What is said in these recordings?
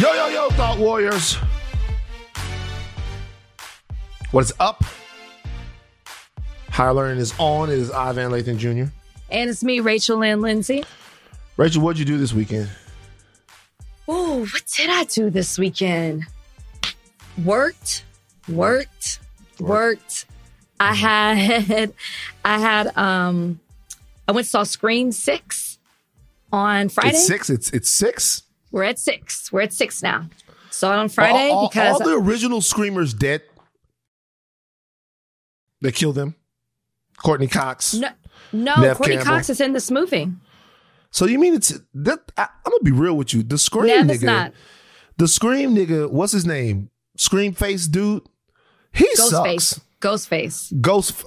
Yo, yo, yo, Thought Warriors. What is up? Higher Learning is on. It is Ivan Lathan Jr. And it's me, Rachel Lynn Lindsay. Rachel, what'd you do this weekend? Oh, what did I do this weekend? Worked, worked, worked. I had, I had, um, I went and saw Scream Six on Friday. It's six. It's it's six. We're at six. We're at six now. Saw it on Friday all, all- because all the original Screamers dead. They killed them. Courteney Cox. no, no, Neve Courtney Campbell. Cox is in this movie. So you mean it's that? I, I'm gonna be real with you. The Scream Nev nigga. not. The Scream nigga. What's his name? Scream face dude. He Ghostface. sucks. Ghostface. Ghost.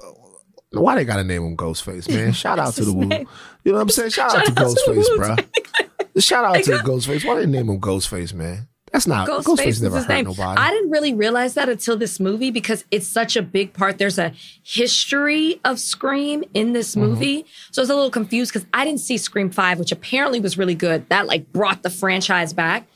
Why they gotta name him Ghostface, man? Shout out to the Wu. You know what I'm saying? Shout, out to Shout out to Ghostface, bro. Shout out to Ghostface. Why did they name him Ghostface, man? That's not Ghostface. Ghostface never hurt name. nobody. I didn't really realize that until this movie because it's such a big part. There's a history of Scream in this Mm-hmm. movie. So I was a little confused because I didn't see Scream 5, which apparently was really good. That like brought the franchise back.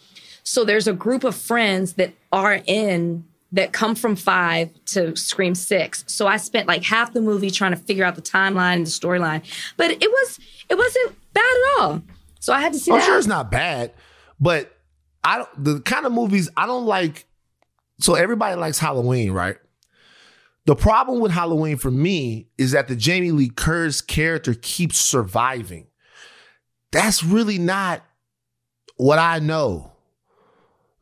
So there's a group of friends that are in that come from five to Scream six. So I spent like half the movie trying to figure out the timeline and the storyline. But it was it wasn't bad at all. So I had to see I'm that. sure it's not bad, but I don't the kind of movies I don't like. So everybody likes Halloween, right? The problem with Halloween for me is that the Jamie Lee Curtis character keeps surviving. That's really not what I know.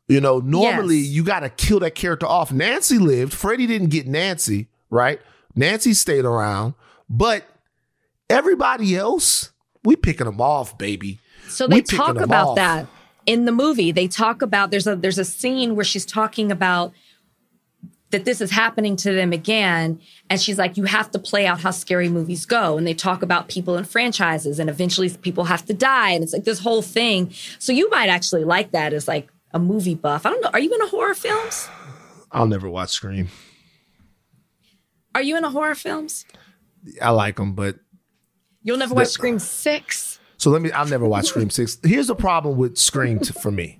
You know, normally Yes. you got to kill that character off. Nancy lived. Freddy didn't get Nancy, right? Nancy stayed around, but everybody else, we picking them off, baby. So they talk about off. that in the movie. They talk about there's a there's a scene where she's talking about that this is happening to them again and she's like you have to play out how scary movies go and they talk about people in franchises and eventually people have to die and it's like this whole thing. So you might actually like that as like a movie buff. I don't know. Are you into horror films? I'll never watch Scream. Are you into horror films? I like them, but You'll never watch Scream 6? So let me. I'll never watch Scream Six. Here's the problem with Scream t- for me: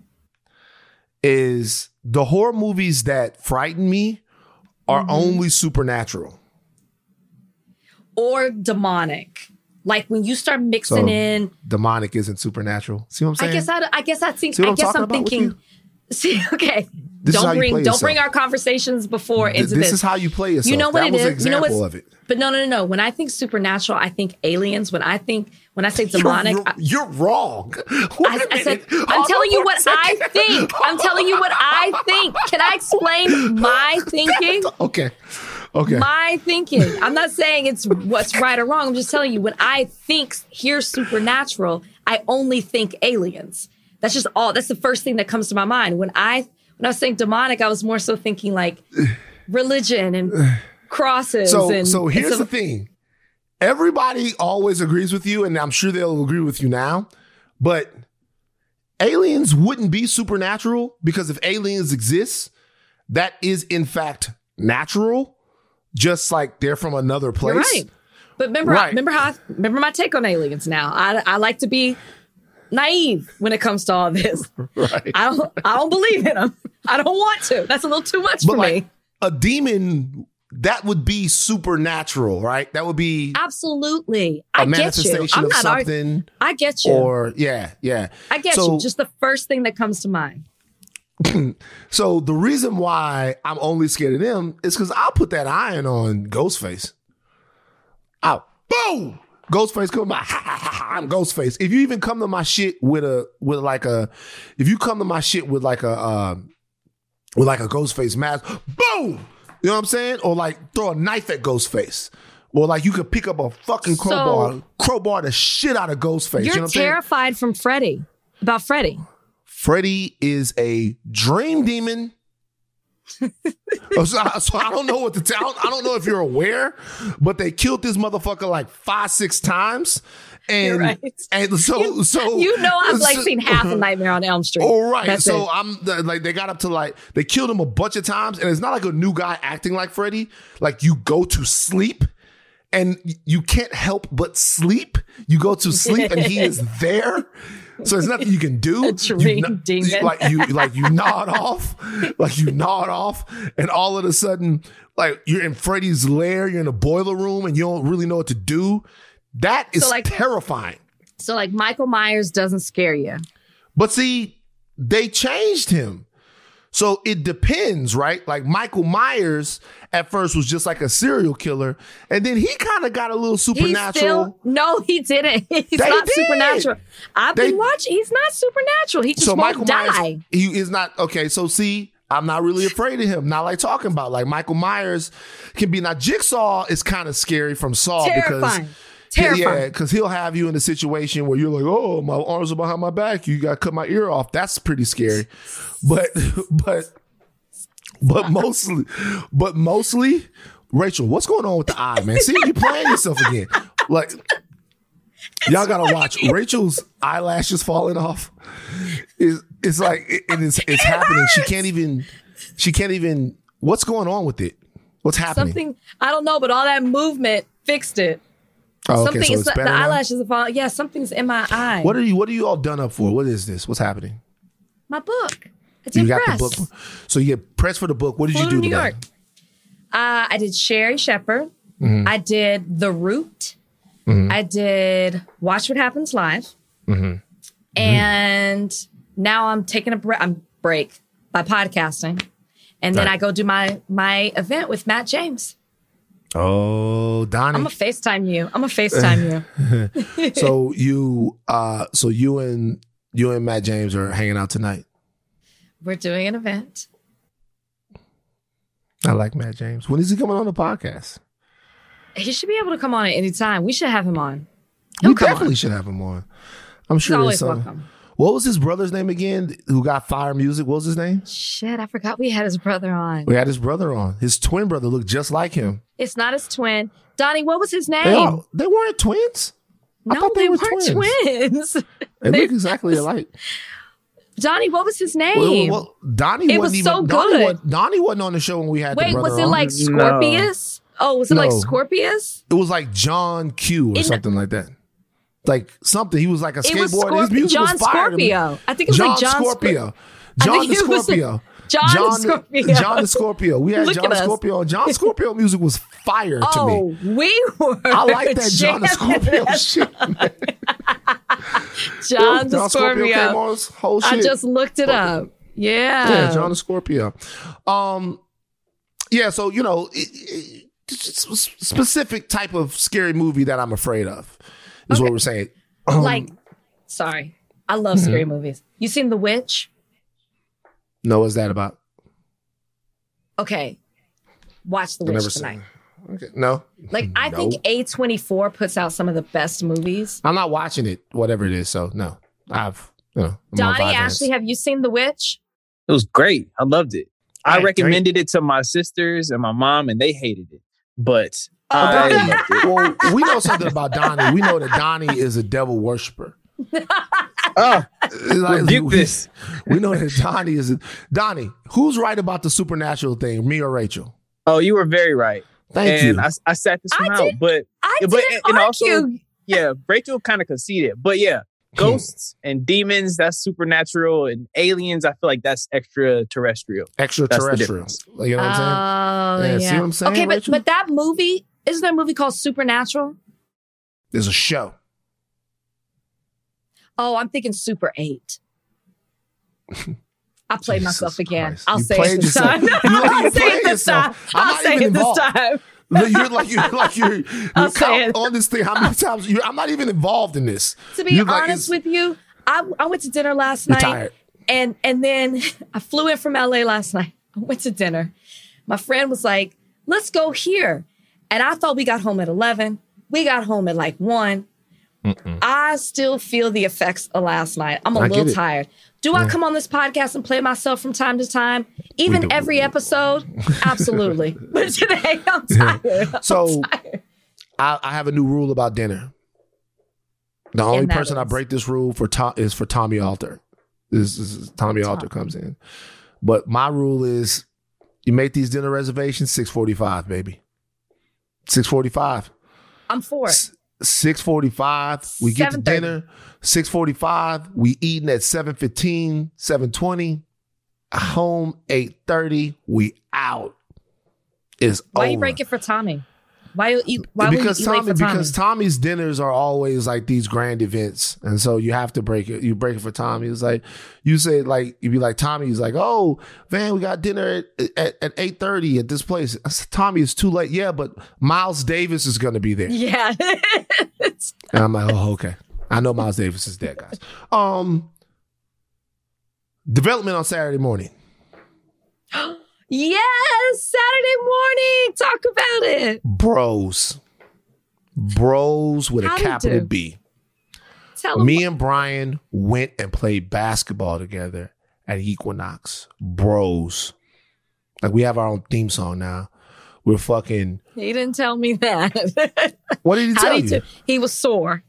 is the horror movies that frighten me are Mm-hmm. only supernatural. Or demonic? Like when you start mixing So, in Demonic isn't supernatural. See what I'm saying? I guess I, I guess I think See I I'm guess I'm with thinking. See, okay, This don't bring don't bring our conversations before into this this. is how you play yourself. You know what that it was is? You know example what's- of it. But no, no, no, no. When I think supernatural, I think aliens. When I think when I say demonic, You're, I, you're wrong. I, I said. I'm telling you what I think. I'm telling you what I think. Can I explain my thinking? Okay. Okay. My thinking. I'm not saying it's what's right or wrong. I'm just telling you when I think hear supernatural, I only think aliens. That's just all. That's the first thing that comes to my mind. When I when I was saying demonic, I was more so thinking like religion and crosses. So and so here's some- the thing. Everybody always agrees with you, and I'm sure they'll agree with you now. But aliens wouldn't be supernatural because if aliens exist, that is in fact natural, just like they're from another place. Right. But remember, Right. remember how I, remember my take on aliens. Now I I like to be naive when it comes to all this. Right. I don't I don't believe in them. I don't want to. That's a little too much But for like me. a demon, that would be supernatural, right? That would be Absolutely, a I get you. manifestation I'm of not something. I get you. Or yeah, yeah. I get so, you. Just the first thing that comes to mind. So the reason why I'm only scared of them is because I'll put that iron on Ghostface. Out. Boom! Ghostface come by. I'm Ghostface. If you even come to my shit with a with like a if you come to my shit with like a uh, with like a Ghostface mask, boom! You know what I'm saying? Or like throw a knife at Ghostface. Or like you could pick up a fucking So- crowbar, crowbar the shit out of Ghostface. You're you know what I'm terrified from Freddy. About Freddy. Freddy is a dream demon. Oh, so, so I don't know what to tell. I don't know if you're aware, but they killed this motherfucker like five, six times, and right. and so so You know I've like so- seen half a Nightmare on Elm Street. All right, That's so it. I'm like they got up to like they killed him a bunch of times, and it's not like a new guy acting like Freddy. Like you go to sleep, and you can't help but sleep. You go to sleep, and he is there. So there's nothing you can do. You. Like you, like you nod off, like you nod off, and all of a sudden, like you're in Freddy's lair, you're in a boiler room, and you don't really know what to do. That is So, like- terrifying. So like Michael Myers doesn't scare you. But see, they changed him. So it depends, right? Like Michael Myers at first was just like a serial killer, and then he kind of got a little supernatural. still no, he didn't. He's They not did. supernatural. I've They- been watching. He's not supernatural. He just so won't Michael die. Myers, he is not okay. So see, I'm not really afraid of him. Not like talking about like Michael Myers can be. Now Jigsaw is kind of scary from Saw Terrifying. because. Terrifying. Yeah, because he'll have you in a situation where you're like, "Oh, my arms are behind my back. You got to cut my ear off." That's pretty scary. But, but, but mostly, but mostly, Rachel, what's going on with the eye, man? See, you playing yourself again. Like, y'all gotta watch Rachel's eyelashes falling off. Is it's like it, it is it's happening. She can't even. She can't even. What's going on with it? What's happening? Something I don't know, but all that movement fixed it. oh, Something okay, so it's the, better eyelashes are falling. Yeah, something's in my eye. What are you? What are you all done up for? What is this? What's happening? my book. I did You got press. the book. So you get pressed for the book. What did you do New today? York. Uh, I did Sherri Shepherd. Mm-hmm. I did The Root. I did Watch What Happens Live. Mm-hmm. And now I'm taking a break. I'm break by podcasting, and then Right. I go do my my event with Matt James. Oh, Donnie. I'm gonna Facetime you. I'm gonna Facetime you. so you, uh, so you and you and Matt James are hanging out tonight. We're doing an event. I like Matt James. When is he coming on the podcast? He should be able to come on at any time. We should have him on. We He'll come definitely on. should have him on. I'm He's sure. always some- welcome. What was his brother's name again? Who got fire music? What was his name? Shit, I forgot we had his brother on. We had his brother on. His twin brother looked just like him. It's not his twin. Donnie, what was his name? They they weren't twins. No, thought they, they were weren't twins. twins. They look exactly alike. Donnie, what was his name? well, Donnie It wasn't was even. so Donnie, good. wasn't, Donnie wasn't on the show when we had Wait, brother was it on. like Scorpius? Oh, was it like Scorpius? It was like John Q or In- something like that. Like something. He was like a It was skateboarder. His Scorp- music John was fire to me. Scorpio. I think it was John like John Scorpio. I John think the it was- Scorpio. John John Scorpio. John the Scorpio. We had Look John. Scorpio. John Scorpio music was fire to me. Oh, we were. I like that John the Scorpio shit. John the John Scorpio came on whole shit. I just looked it up. Yeah. Yeah, John the Scorpio. Um, yeah. So you know, it, it, it's a s- specific type of scary movie that I'm afraid of is what we're saying. Um, like, sorry. I love scary Mm-hmm. movies. You seen The Witch? No, what's that about? Okay. Watch The I've Witch tonight. seen. Okay, no, Like, I think A24 puts out some of the best movies. I'm not watching it. Whatever it is, so no, I've you know. I'm Donnie, Vyvanse. Ashley, have you seen The Witch? It was great. I loved it. I Right, recommended it to my sisters and my mom, and they hated it. But Oh, I loved it. Well, we know something about Donnie. We know that Donnie is a devil worshiper. Oh, Like, rebuke we- this. We know that Donnie is a, Donnie. Who's right about the supernatural thing? Me or Rachel? Oh, you were very right. Thank and you. I, I sat this I one out. did- But I Yeah, but- didn't and argue. also- yeah, Rachel kind of conceded. But yeah, hmm. ghosts and demons, that's supernatural. And aliens, I feel like that's extraterrestrial. Extraterrestrial. difference. You know what I'm saying? Oh, Yeah, yeah. see what I'm saying, Okay, but Rachel? but that movie isn't there a movie called Supernatural? There's a show. Oh, I'm thinking Super Eight. I played Jesus myself again. Christ. I'll You say it this time. yourself. You like- I'll say it this time. I'll not say even it this involved. time. You're like you're like you're, you're count on this thing. How many times? You're, I'm not even involved in this. To be You're honest it's- with you, I, I went to dinner last night. tired. and and then I flew in from LA last night. I went to dinner. My friend was like, "Let's go here," and I thought we got home at eleven. We got home at like one. I still feel the effects of last night. I'm a I little tired. Do I come on this podcast and play myself from time to time? Even every episode? Absolutely. but today I'm tired. I'm So- tired. I, I have a new rule about dinner. The only person I break this rule for is for Tommy Alter. This is Tommy Alter comes in, but my rule is you make these dinner reservations six forty five, baby. Six forty five. I'm for it. Six forty-five. We get to dinner. Six forty-five. We eating at 7.15, 7.20. Home eight thirty. We out. is Why over. you break it for Tommy? Why you eat? Why because would you eat Tommy, for Tommy? because Tommy's dinners are always like these grand events, and so you have to break it. You break it for Tommy. It's like you say, like you'd be like Tommy. He's like, "Oh, man, we got dinner at at, at eight thirty at this place." Said, Tommy, it's too late. Yeah, but Miles Davis is going to be there, yeah. and I'm like, "Oh, okay." I know Miles Davis is dead, guys. Um, development on Saturday morning. yes, Saturday morning. Talk about it. Bros, bros with a How'd he capital? B. Tell. Me and Brian went and played basketball together at Equinox. Bros. Like we have our own theme song now. We're fucking He didn't tell me that. what did he tell did you? do? He was sore.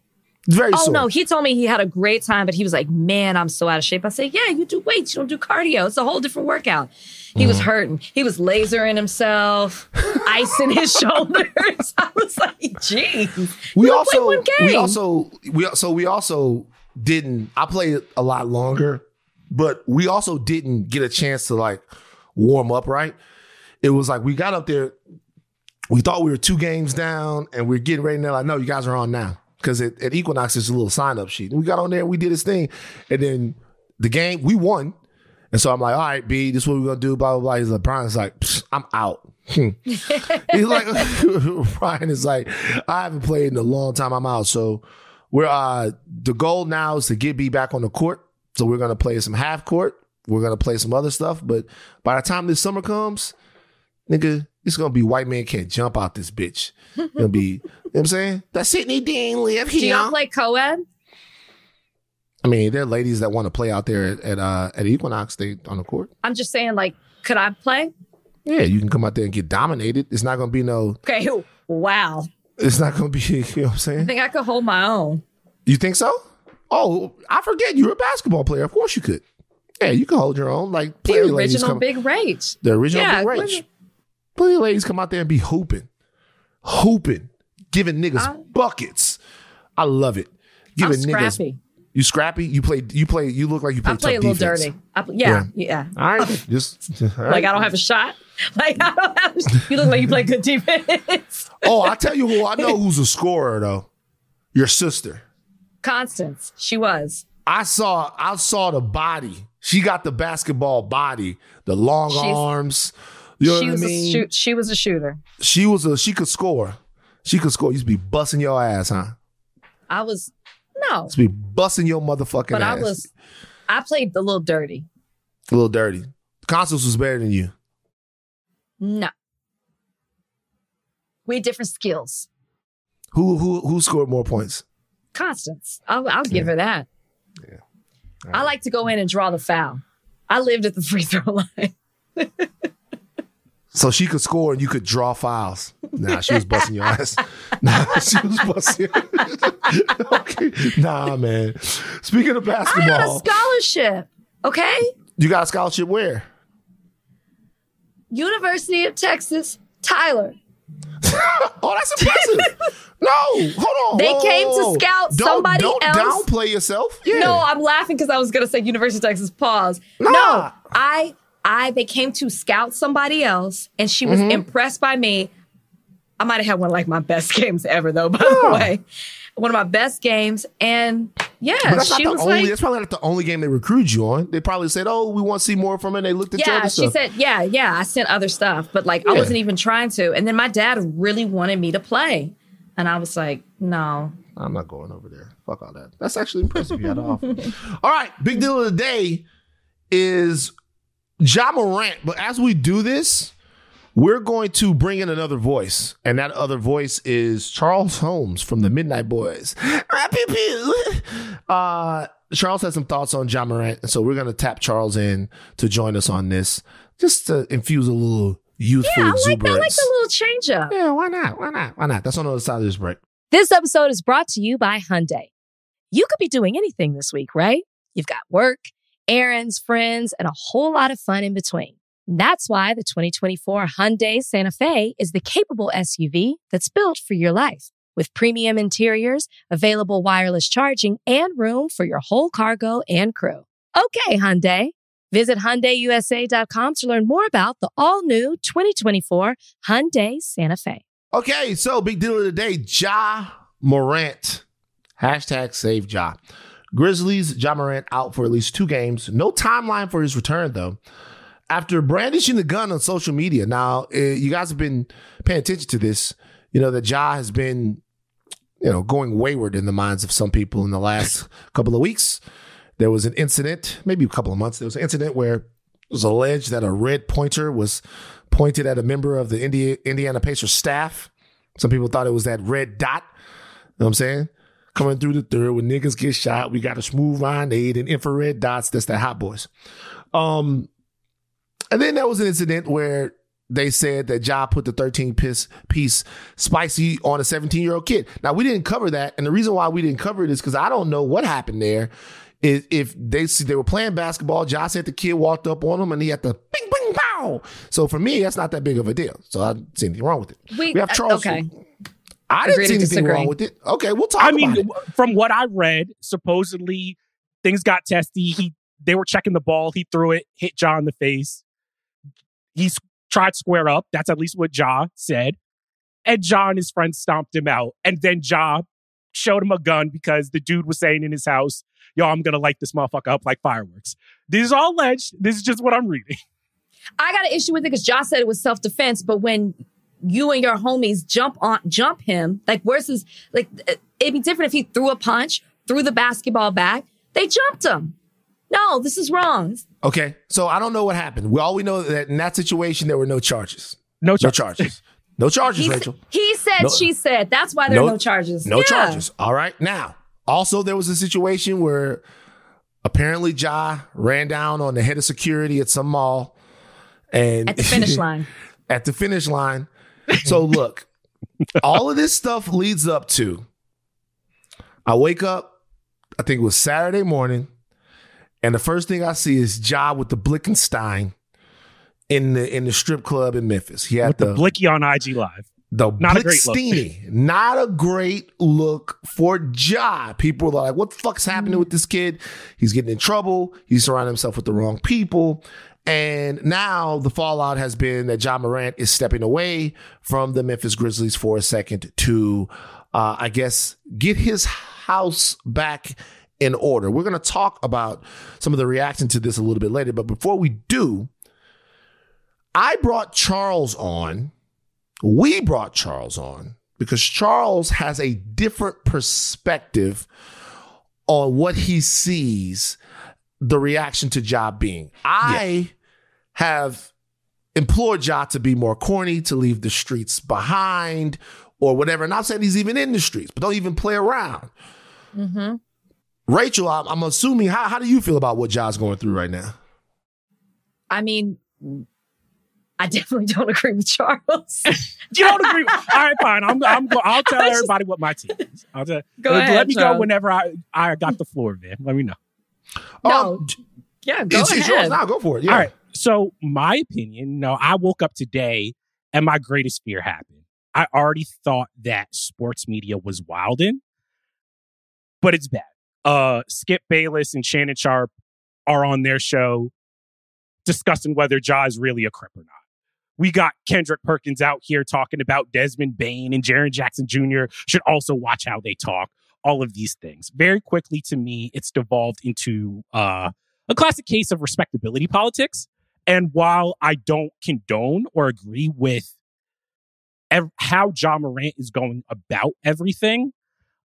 Very Oh no, he told me he had a great time, but he was like, "Man, I'm so out of shape." I said, "Yeah, you do weights, you don't do cardio. It's a whole different workout." He Mm-hmm. was hurting. He was lasering himself, icing his shoulders. I was like, gee. we also one game." we also we so we also didn't I played a lot longer, but we also didn't get a chance to like warm up right. It was like we got up there, we thought we were two games down, and we are getting ready. And they're like, "No, you guys are on now." Because at, at Equinox, there's a little sign up sheet. And we got on there, we did this thing, and then the game we won. And so I'm like, all right, B, this is what we're gonna do, blah blah blah. He's like, Brian's like, I'm out. He's like, Brian is like, I haven't played in a long time. I'm out. So we're uh the goal now is to get B back on the court. So we're gonna play some half court. We're gonna play some other stuff. But by the time this summer comes, nigga, it's gonna be white man can't jump out this bitch. It's gonna be, you know what I'm saying? That Sidney Deane live here. do y'all play co-ed? I mean, there are ladies that want to play out there at, at uh at Equinox, they on the court. I'm just saying, like, could I play? Yeah, you can come out there and get dominated. It's not gonna be no Okay, wow. it's not gonna be you know what I'm I saying? think I could hold my own. You think so? Oh, I forget you're a basketball player. Of course you could. Yeah, you can hold your own. Like The plenty of ladies original Big Rage. the original Yeah, big range. Plenty of ladies come out there and be hooping, hooping, giving niggas I- buckets. I love it. Giving niggas. scrappy. You scrappy? You play? You play? You look like you play I play a little defense. dirty. I, pl- yeah, yeah. All right, just all right. Like I don't have a shot. Like I don't have. You look like you play good defense. Oh, I tell you who I know who's a scorer though. Your sister. Constance, she was. I saw I saw the body. She got the basketball body, the long She's- arms. You know she was I a mean? shoot. She was a shooter. She was a she could score. She could score. You used to be busting your ass, huh? I was no, Used to be busting your motherfucking ass. but ass. I was. I played a little dirty. a little dirty. Constance was better than you. No, we had different skills. Who who who scored more points? Constance, I'll, I'll give her that. Yeah. I like to go in and draw the foul. I lived at the free throw line. So she could score and you could draw fouls. Nah, she was busting your ass. Nah, she was busting. okay. Nah, man. Speaking of basketball, I had a scholarship. Okay, you got a scholarship where? University of Texas, Tyler. Oh, that's impressive. no, hold on. They Whoa, came to whoa, whoa. scout don't, somebody don't else. downplay yourself. Yeah. No, I'm laughing because I was gonna say University of Texas. Pause. Nah. No, I, I, they came to scout somebody else, and she was Mm-hmm. impressed by me. I might have had one of like my best games ever, though. By Yeah. the way, one of my best games, and yeah, But that's she was only. like, that's probably not the only game they recruited you on. They probably said, "Oh, we want to see more from it." And they looked at your yeah, she stuff. said, yeah, yeah. I sent other stuff, but like I wasn't even trying to. And then my dad really wanted me to play, and I was like, no. I'm not going over there. Fuck all that. That's actually impressive. You had to offer. all right, big deal of the day is Ja Morant. But as we do this, we're going to bring in another voice, and that other voice is Charles Holmes from the Midnight Boys. Pew. Uh, Charles has some thoughts on Ja Morant, and so we're going to tap Charles in to join us on this, just to infuse a little youthful Yeah, I like, I like the little change up. yeah, why not? Why not? Why not? That's on the other side of this break. This episode is brought to you by Hyundai. You could be doing anything this week, right? You've got work, errands, friends, and a whole lot of fun in between. That's why the 2024 Hyundai Santa Fe is the capable SUV that's built for your life. With premium interiors, available wireless charging, and room for your whole cargo and crew. Okay, Hyundai. Visit HyundaiUSA.com to learn more about the all-new 2024 Hyundai Santa Fe. Okay, so big deal of the day, Ja Morant. Hashtag save Ja. Grizzlies, Ja Morant out for at least two games. No timeline for his return, though. After brandishing the gun on social media. Now, uh, you guys have been paying attention to this. You know, that Ja has been, you know, going wayward in the minds of some people in the last couple of weeks. There was an incident, maybe a couple of months, there was an incident where it was alleged that a red pointer was pointed at a member of the Indiana Pacers staff. Some people thought it was that red dot. You know what I'm saying? Coming through the third when niggas get shot, we got a smooth line aid and infrared dots. That's the hot boys. Um, and then there was an incident where they said that Ja put the 13 piece, piece spicy on a 17 year old kid. Now we didn't cover that. And the reason why we didn't cover it is because I don't know what happened there. Is if they they were playing basketball, Ja said the kid walked up on him and he had to bing bing pow. So for me, that's not that big of a deal. So I see anything wrong with it. We, We have uh, Charles. okay. I didn't see anything disagree. wrong with it. Okay, we'll talk I about mean, it. from what I read, supposedly things got testy. He they were checking the ball. He threw it, hit Ja in the face. He tried to square up. That's at least what Ja said. And Ja and his friends stomped him out. And then Ja showed him a gun because the dude was saying in his house, "Yo, I'm gonna light this motherfucker up like fireworks." This is all alleged. This is just what I'm reading. I got an issue with it because Josh said it was self defense, but when you and your homies jump on jump him, like where's his like it'd be different if he threw a punch, threw the basketball back. They jumped him. No, this is wrong. Okay, so I don't know what happened. We all we know that in that situation there were no charges. No No charges. No charges, He, Rachel. he said, No- she said. That's why there No- are no charges. No Yeah. charges. All right. Now, also there was a situation where apparently Ja ran down on the head of security at some mall and At the finish line. at the finish line. So look, all of this stuff leads up to I wake up, I think it was Saturday morning, and the first thing I see is Ja with the Blickenstein in the in the strip club in Memphis. He had With the blicky on IG Live. the Not a great look. Blicksteiny. Not a great look for Ja. People are like, what the fuck's happening with this kid? He's getting in trouble. He's surrounding himself with the wrong people. And now the fallout has been that Ja Morant is stepping away from the Memphis Grizzlies for a second to, uh, I guess, get his house back in order. We're going to talk about some of the reaction to this a little bit later. But before we do, I brought Charles on we brought Charles on because Charles has a different perspective on what he sees the reaction to Ja being. I have implored Ja to be more corny, to leave the streets behind or whatever. And I'm saying he's even in the streets, but don't even play around. Mm-hmm. Rachel, I'm, I'm assuming, how, how do you feel about what Ja's going through right now? I mean, I definitely don't agree with Charles. You don't agree? With, All right, fine. I'm, I'm, go- I'll tell everybody what my team is. I'll tell, Go let, ahead, let me go whenever I, I got the floor, man. Let me know. No, Um, yeah, go it's, ahead. it's yours now. Go for it. Yeah. All right. So my opinion, no, I woke up today and my greatest fear happened. I already thought that sports media was wilding, but it's bad. Uh, Skip Bayless and Shannon Sharpe are on their show discussing whether Ja is really a crip or not. We got Kendrick Perkins out here talking about Desmond Bane and Jaren Jackson Jr. should also watch how they talk. All of these things. Very quickly to me, it's devolved into uh, a classic case of respectability politics. And while I don't condone or agree with ev- how Ja Morant is going about everything,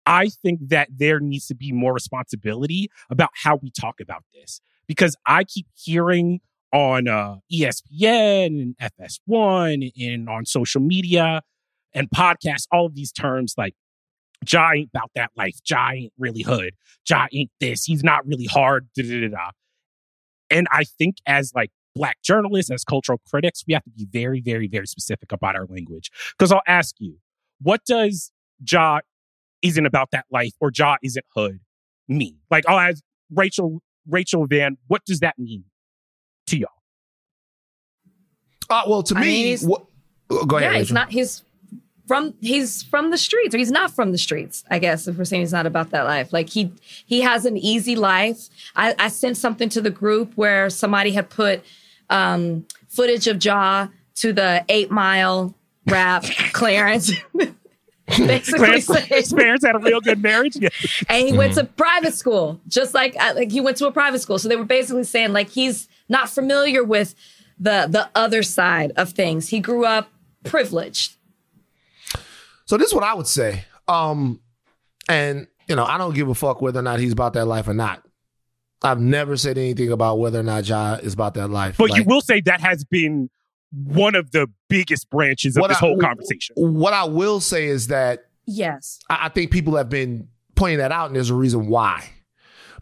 I think that there needs to be more responsibility about how we talk about this. Because I keep hearing on uh, ESPN and FS1 and on social media and podcasts, all of these terms like Ja ain't about that life. Ja ain't really hood. Ja ain't this. He's not really hard. Da, da, da, da. And I think as like black journalists, as cultural critics, we have to be very, very, very specific about our language. Because I'll ask you, what does Ja isn't about that life or Ja isn't hood mean? Like I'll ask Rachel, Rachel Van, what does that mean to y'all? Uh, well, to I me, mean, he's- what, go ahead. yeah, he's Rachel. not. He's from he's from the streets or he's not from the streets i guess if we're saying he's not about that life. Like he he has an easy life. I, I sent something to the group where somebody had put um, footage of Ja to the eight mile rap basically Clarence, his parents had a real good marriage. Yeah. and he went to private school just like uh, like he went to a private school. So they were basically saying like he's not familiar with the the other side of things. He grew up privileged So this is what I would say. Um, and you know, I don't give a fuck whether or not he's about that life or not. I've never said anything about whether or not Ja is about that life. But you will say that has been one of the biggest branches of what this I- whole conversation. What I will say is that yes I, I think people have been pointing that out, and there's a reason why.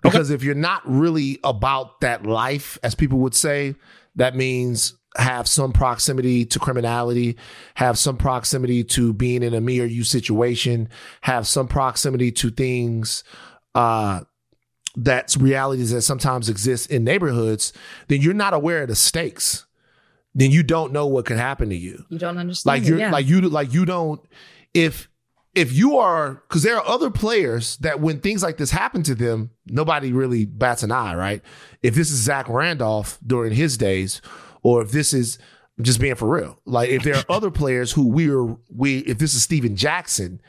Because if you're not really about that life, as people would say, that means have some proximity to criminality, have some proximity to being in a me or you situation, have some proximity to things uh, that's realities that sometimes exist in neighborhoods, then you're not aware of the stakes. Then you don't know what could happen to you you don't understand like you're yeah. like you like you don't if if you are because there are other players that when things like this happen to them nobody really bats an eye right if this is zach randolph during his days or if this is I'm just being for real like if there are other players who we're we if this is stephen jackson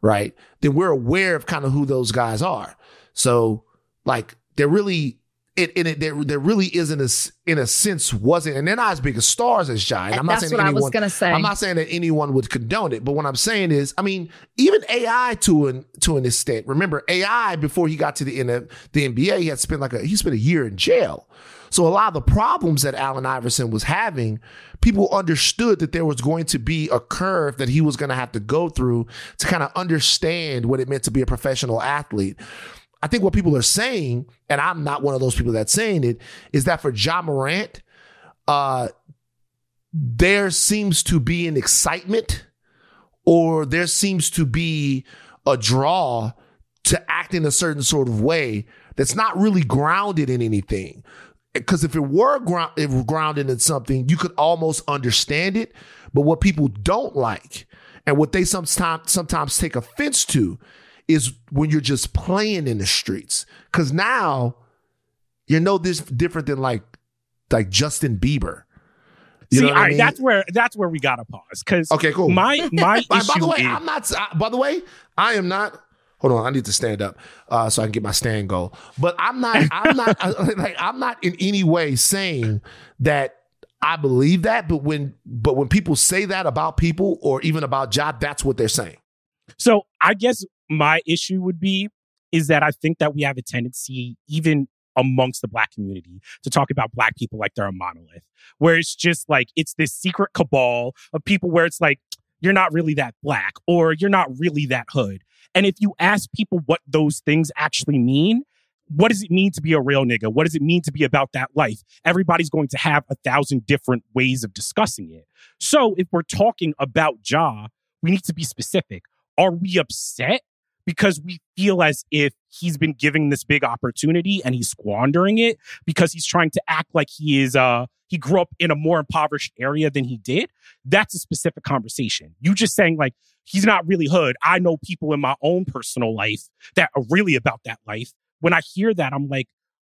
right then we're aware of kind of who those guys are so like they're really it, and it there, there really isn't a s in a sense wasn't and they're not as big as stars as Ja. And I'm not That's saying what I was gonna say. I'm not saying that anyone would condone it, but what I'm saying is, I mean, even AI to an to an extent. Remember, AI before he got to the N- the NBA, he had spent like a he spent a year in jail. So a lot of the problems that Allen Iverson was having, people understood that there was going to be a curve that he was going to have to go through to kind of understand what it meant to be a professional athlete. I think what people are saying, and I'm not one of those people that's saying it, is that for Ja Morant, uh, there seems to be an excitement or there seems to be a draw to act in a certain sort of way that's not really grounded in anything. Because if it were ground, it were grounded in something, you could almost understand it. But what people don't like and what they sometimes sometimes take offense to is when you're just playing in the streets. Because now you're no this different than like like Justin Bieber. You See, know I mean? that's where that's where we gotta pause because Okay, cool. My my by, by the way, is, I'm not. I, by the way, I am not. Hold on, I need to stand up uh, so I can get my stand goal. But I'm not. I'm not. I- like I'm not in any way saying that I believe that. But when but when people say that about people or even about job, that's what they're saying. So I guess my issue would be is that I think that we have a tendency, even amongst the black community, to talk about black people like they're a monolith, where it's just like it's this secret cabal of people where it's like you're not really that black or you're not really that hood. And if you ask people what those things actually mean, what does it mean to be a real nigga? What does it mean to be about that life? Everybody's going to have a thousand different ways of discussing it. So if we're talking about Ja, we need to be specific. Are we upset because we feel as if he's been giving this big opportunity and he's squandering it because he's trying to act like he is uh he grew up in a more impoverished area than he did? That's a specific conversation. You just saying like he's not really hood. I know people in my own personal life that are really about that life. When I hear that, I'm like,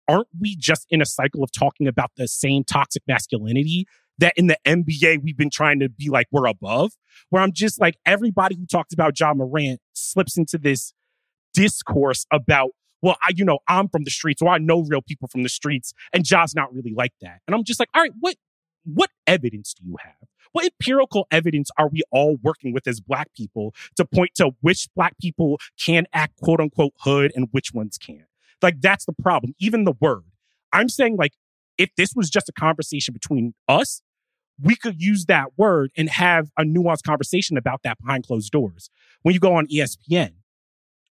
aren't we just in a cycle of talking about the same toxic masculinity that in the NBA we've been trying to be like we're above? Where I'm just like, everybody who talks about Ja Morant slips into this discourse about, well, I, you know, I'm from the streets, or I know real people from the streets, and John's not really like that. And I'm just like, all right, what what evidence do you have? What empirical evidence are we all working with as black people to point to which black people can act quote unquote hood and which ones can't? Like that's the problem. Even the word. I'm saying like if this was just a conversation between us, we could use that word and have a nuanced conversation about that behind closed doors. When you go on ESPN,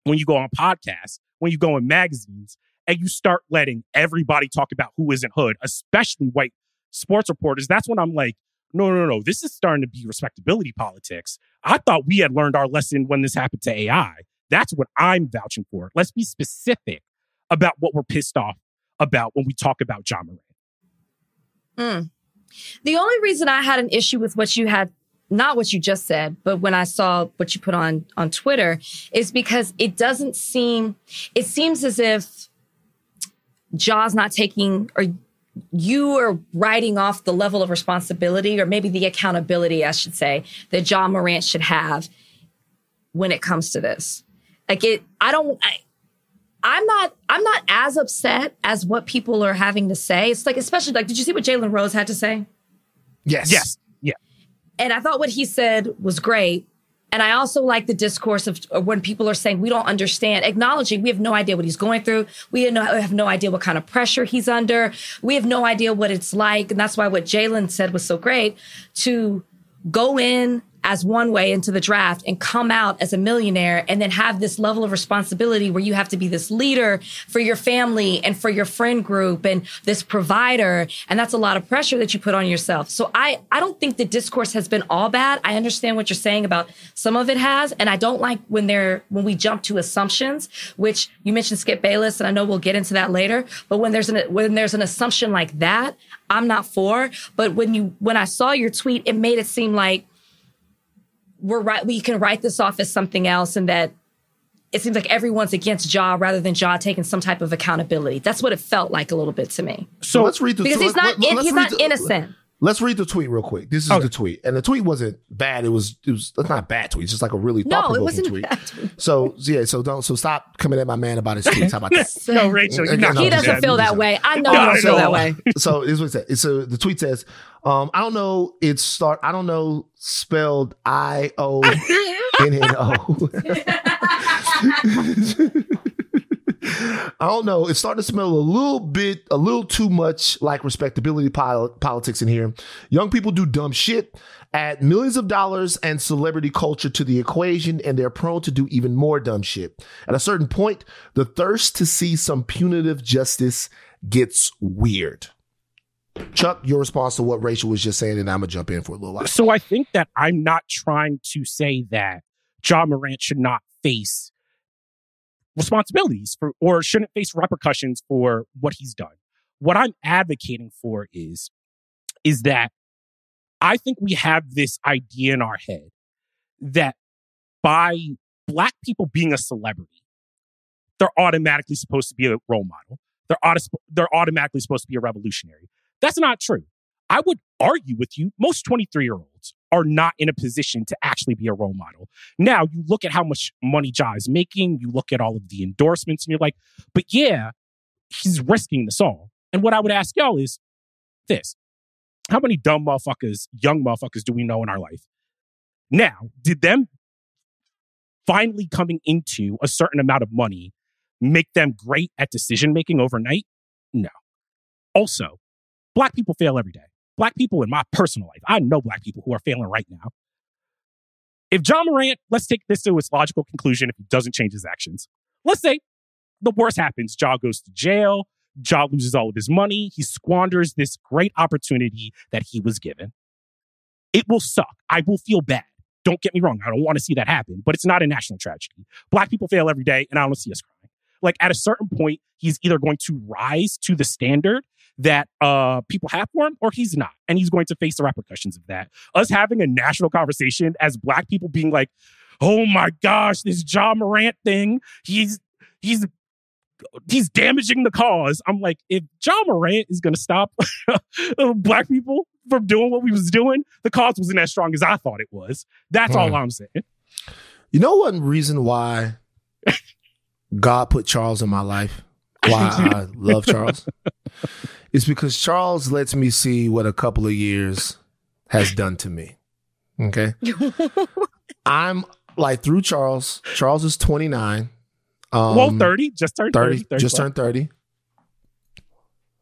when you go on podcasts, when you go in magazines, and you start letting everybody talk about who isn't hood, especially white sports reporters, that's when I'm like, no, no, no, this is starting to be respectability politics. I thought we had learned our lesson when this happened to AI. That's what I'm vouching for. Let's be specific about what we're pissed off about when we talk about John Moran. Mm. The only reason I had an issue with what you had not what you just said, but when I saw what you put on on Twitter, is because it doesn't seem. It seems as if Ja's not taking or you are writing off the level of responsibility or maybe the accountability, I should say, that Ja Morant should have when it comes to this. Like it, I don't. I, I'm not I'm not as upset as what people are having to say. It's like especially like did you see what Jalen Rose had to say? Yes. Yes. Yeah. And I thought what he said was great. And I also like the discourse of, when people are saying we don't understand, acknowledging we have no idea what he's going through. We have no, have no idea what kind of pressure he's under. We have no idea what it's like. And that's why what Jalen said was so great to go in as one way into the draft and come out as a millionaire and then have this level of responsibility where you have to be this leader for your family and for your friend group and this provider. And that's a lot of pressure that you put on yourself. So I, I don't think the discourse has been all bad. I understand what you're saying about some of it has. And I don't like when they're, when we jump to assumptions, which you mentioned Skip Bayless, and I know we'll get into that later. But when there's an, when there's an assumption like that, I'm not for. But when you, when I saw your tweet, it made it seem like, we're right. We can write this off as something else, and that it seems like everyone's against Ja rather than Ja taking some type of accountability. That's what it felt like a little bit to me. So let's read the because he's not let, in, he's not the, innocent. Let's read the tweet real quick. This is Okay. the tweet, and the tweet wasn't bad. It was it was it's not a bad tweet. It's just like a really No, thought it provoking wasn't tweet. bad tweet. So yeah, so don't so stop coming at my man about his tweets. How about that? no, Rachel, you're Again, no, He I'm gonna just doesn't do feel that. that way. I know Not you don't feel that way. so this is what it says. So the tweet says, um, I don't know. It's start. I don't know. Spelled I O N N O. I don't know. It's starting to smell a little bit, a little too much like respectability politics in here. Young people do dumb shit, add millions of dollars and celebrity culture to the equation, and they're prone to do even more dumb shit. At a certain point, the thirst to see some punitive justice gets weird. Chuck, your response to what Rachel was just saying, and I'm gonna jump in for a little while. So I think that I'm not trying to say that Ja Morant should not face responsibilities for or shouldn't face repercussions for what he's done. What I'm advocating for is is that I think we have this idea in our head that by black people being a celebrity, they're automatically supposed to be a role model. They're auto- they're automatically supposed to be a revolutionary. That's not true. I would argue with you, most 23 year olds are not in a position to actually be a role model. Now, you look at how much money Ja is making, you look at all of the endorsements, and you're like, but yeah, he's risking this all. And what I would ask y'all is this How many dumb motherfuckers, young motherfuckers do we know in our life? Now, did them finally coming into a certain amount of money make them great at decision making overnight? No. Also, black people fail every day. Black people in my personal life, I know black people who are failing right now. If Ja Morant, let's take this to its logical conclusion if he doesn't change his actions. Let's say the worst happens. Ja goes to jail. Ja loses all of his money. He squanders this great opportunity that he was given. It will suck. I will feel bad. Don't get me wrong. I don't want to see that happen, but it's not a national tragedy. Black people fail every day, and I don't see us crying. Like at a certain point, he's either going to rise to the standard that uh, people have for him, or he's not, and he's going to face the repercussions of that. Us having a national conversation as Black people being like, "Oh my gosh, this Ja Morant thing, he's he's he's damaging the cause." I'm like, if Ja Morant is going to stop Black people from doing what we was doing, the cause wasn't as strong as I thought it was. That's all Hmm. I'm saying. You know one reason why God put Charles in my life? Why I love Charles? It's because Charles lets me see what a couple of years has done to me. Okay. I'm like through Charles. Charles is 29. Um, well, 30, just turned 30. 30, just turned 30.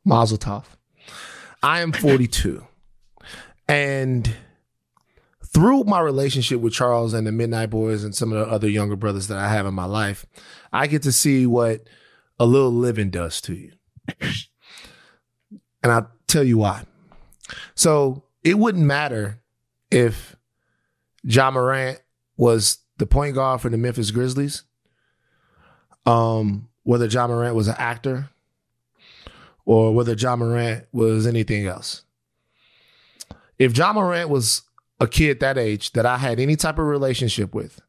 Mazel tov. I am 42. And through my relationship with Charles and the Midnight Boys and some of the other younger brothers that I have in my life, I get to see what a little living does to you. and I'll tell you why. So it wouldn't matter if Ja Morant was the point guard for the Memphis Grizzlies, um, whether Ja Morant was an actor or whether Ja Morant was anything else. If Ja Morant was a kid that age that I had any type of relationship with,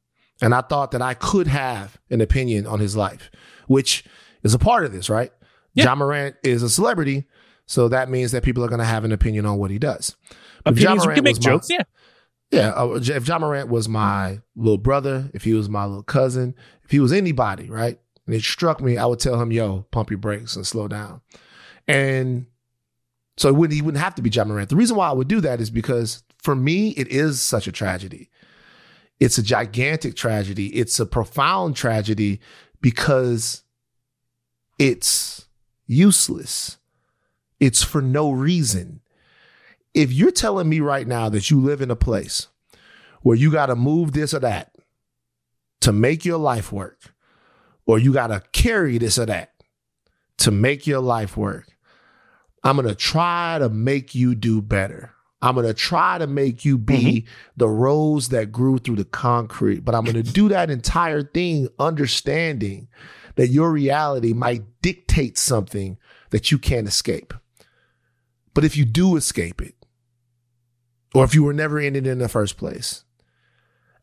and I thought that I could have an opinion on his life, which is a part of this, right? Yeah. Ja Morant is a celebrity, so that means that people are going to have an opinion on what he does. If we Morant can make was my- jokes. Yeah. yeah, uh, if Ja Morant was my little brother, if he was my little cousin, if he was anybody, right? And it struck me, I would tell him, "Yo, pump your brakes and slow down." And so it wouldn't, he wouldn't have to be Ja Morant. The reason why I would do that is because for me, it is such a tragedy. It's a gigantic tragedy. It's a profound tragedy because it's useless. It's for no reason if you're telling me right now that you live in a place where you got to move this or that to make your life work, or you got to carry this or that to make your life work, I'm going to try to make you do better. I'm going to try to make you be mm-hmm. the rose that grew through the concrete, but I'm going to do that entire thing understanding that your reality might dictate something that you can't escape. But if you do escape it, or if you were never in it in the first place,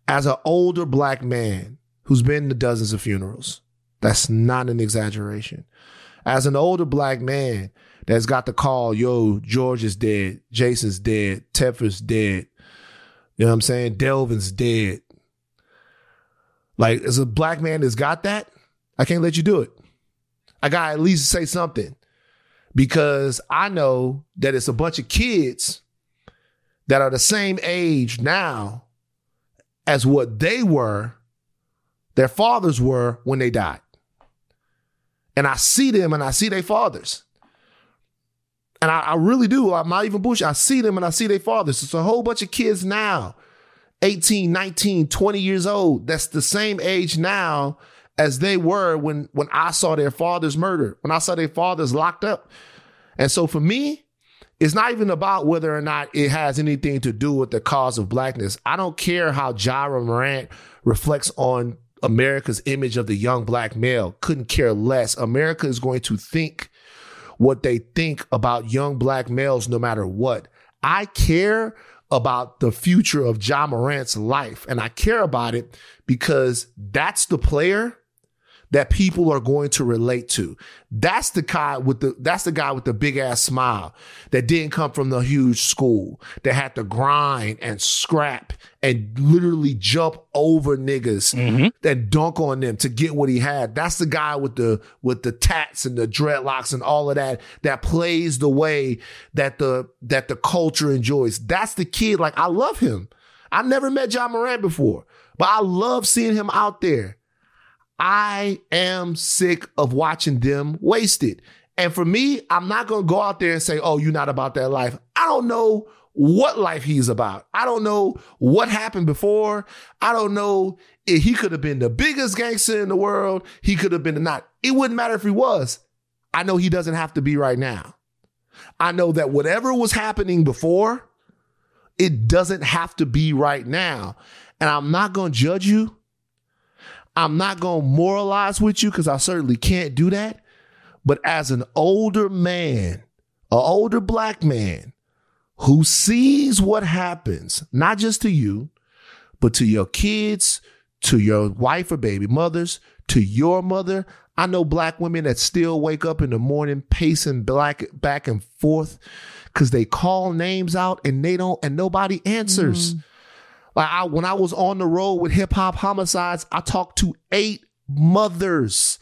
as an older black man who's been to dozens of funerals, that's not an exaggeration. As an older black man that's got the call, yo, George is dead, Jason's dead, Teffer's dead, you know what I'm saying? Delvin's dead. Like, as a black man that's got that, I can't let you do it. I gotta at least say something because I know that it's a bunch of kids that are the same age now as what they were, their fathers were when they died. And I see them and I see their fathers. And I, I really do. I'm not even bullshit. I see them and I see their fathers. It's a whole bunch of kids now, 18, 19, 20 years old, that's the same age now as they were when when I saw their fathers murdered, when I saw their fathers locked up. And so for me, it's not even about whether or not it has anything to do with the cause of blackness. I don't care how Ja Morant reflects on America's image of the young black male. Couldn't care less. America is going to think what they think about young black males no matter what. I care about the future of Ja Morant's life. And I care about it because that's the player that people are going to relate to. That's the guy with the that's the guy with the big ass smile that didn't come from the huge school that had to grind and scrap and literally jump over niggas mm-hmm. and dunk on them to get what he had. That's the guy with the with the tats and the dreadlocks and all of that that plays the way that the that the culture enjoys. That's the kid. Like I love him. I never met Ja Morant before, but I love seeing him out there. I am sick of watching them wasted. And for me, I'm not going to go out there and say, oh, you're not about that life. I don't know what life he's about. I don't know what happened before. I don't know if he could have been the biggest gangster in the world. He could have been not. It wouldn't matter if he was. I know he doesn't have to be right now. I know that whatever was happening before, it doesn't have to be right now. And I'm not going to judge you. I'm not going to moralize with you because I certainly can't do that. But as an older man, an older black man who sees what happens, not just to you, but to your kids, to your wife or baby mothers, to your mother. I know black women that still wake up in the morning pacing black back and forth because they call names out and they don't, and nobody answers. Mm-hmm. Like I, when I was on the road with hip hop homicides, I talked to eight mothers,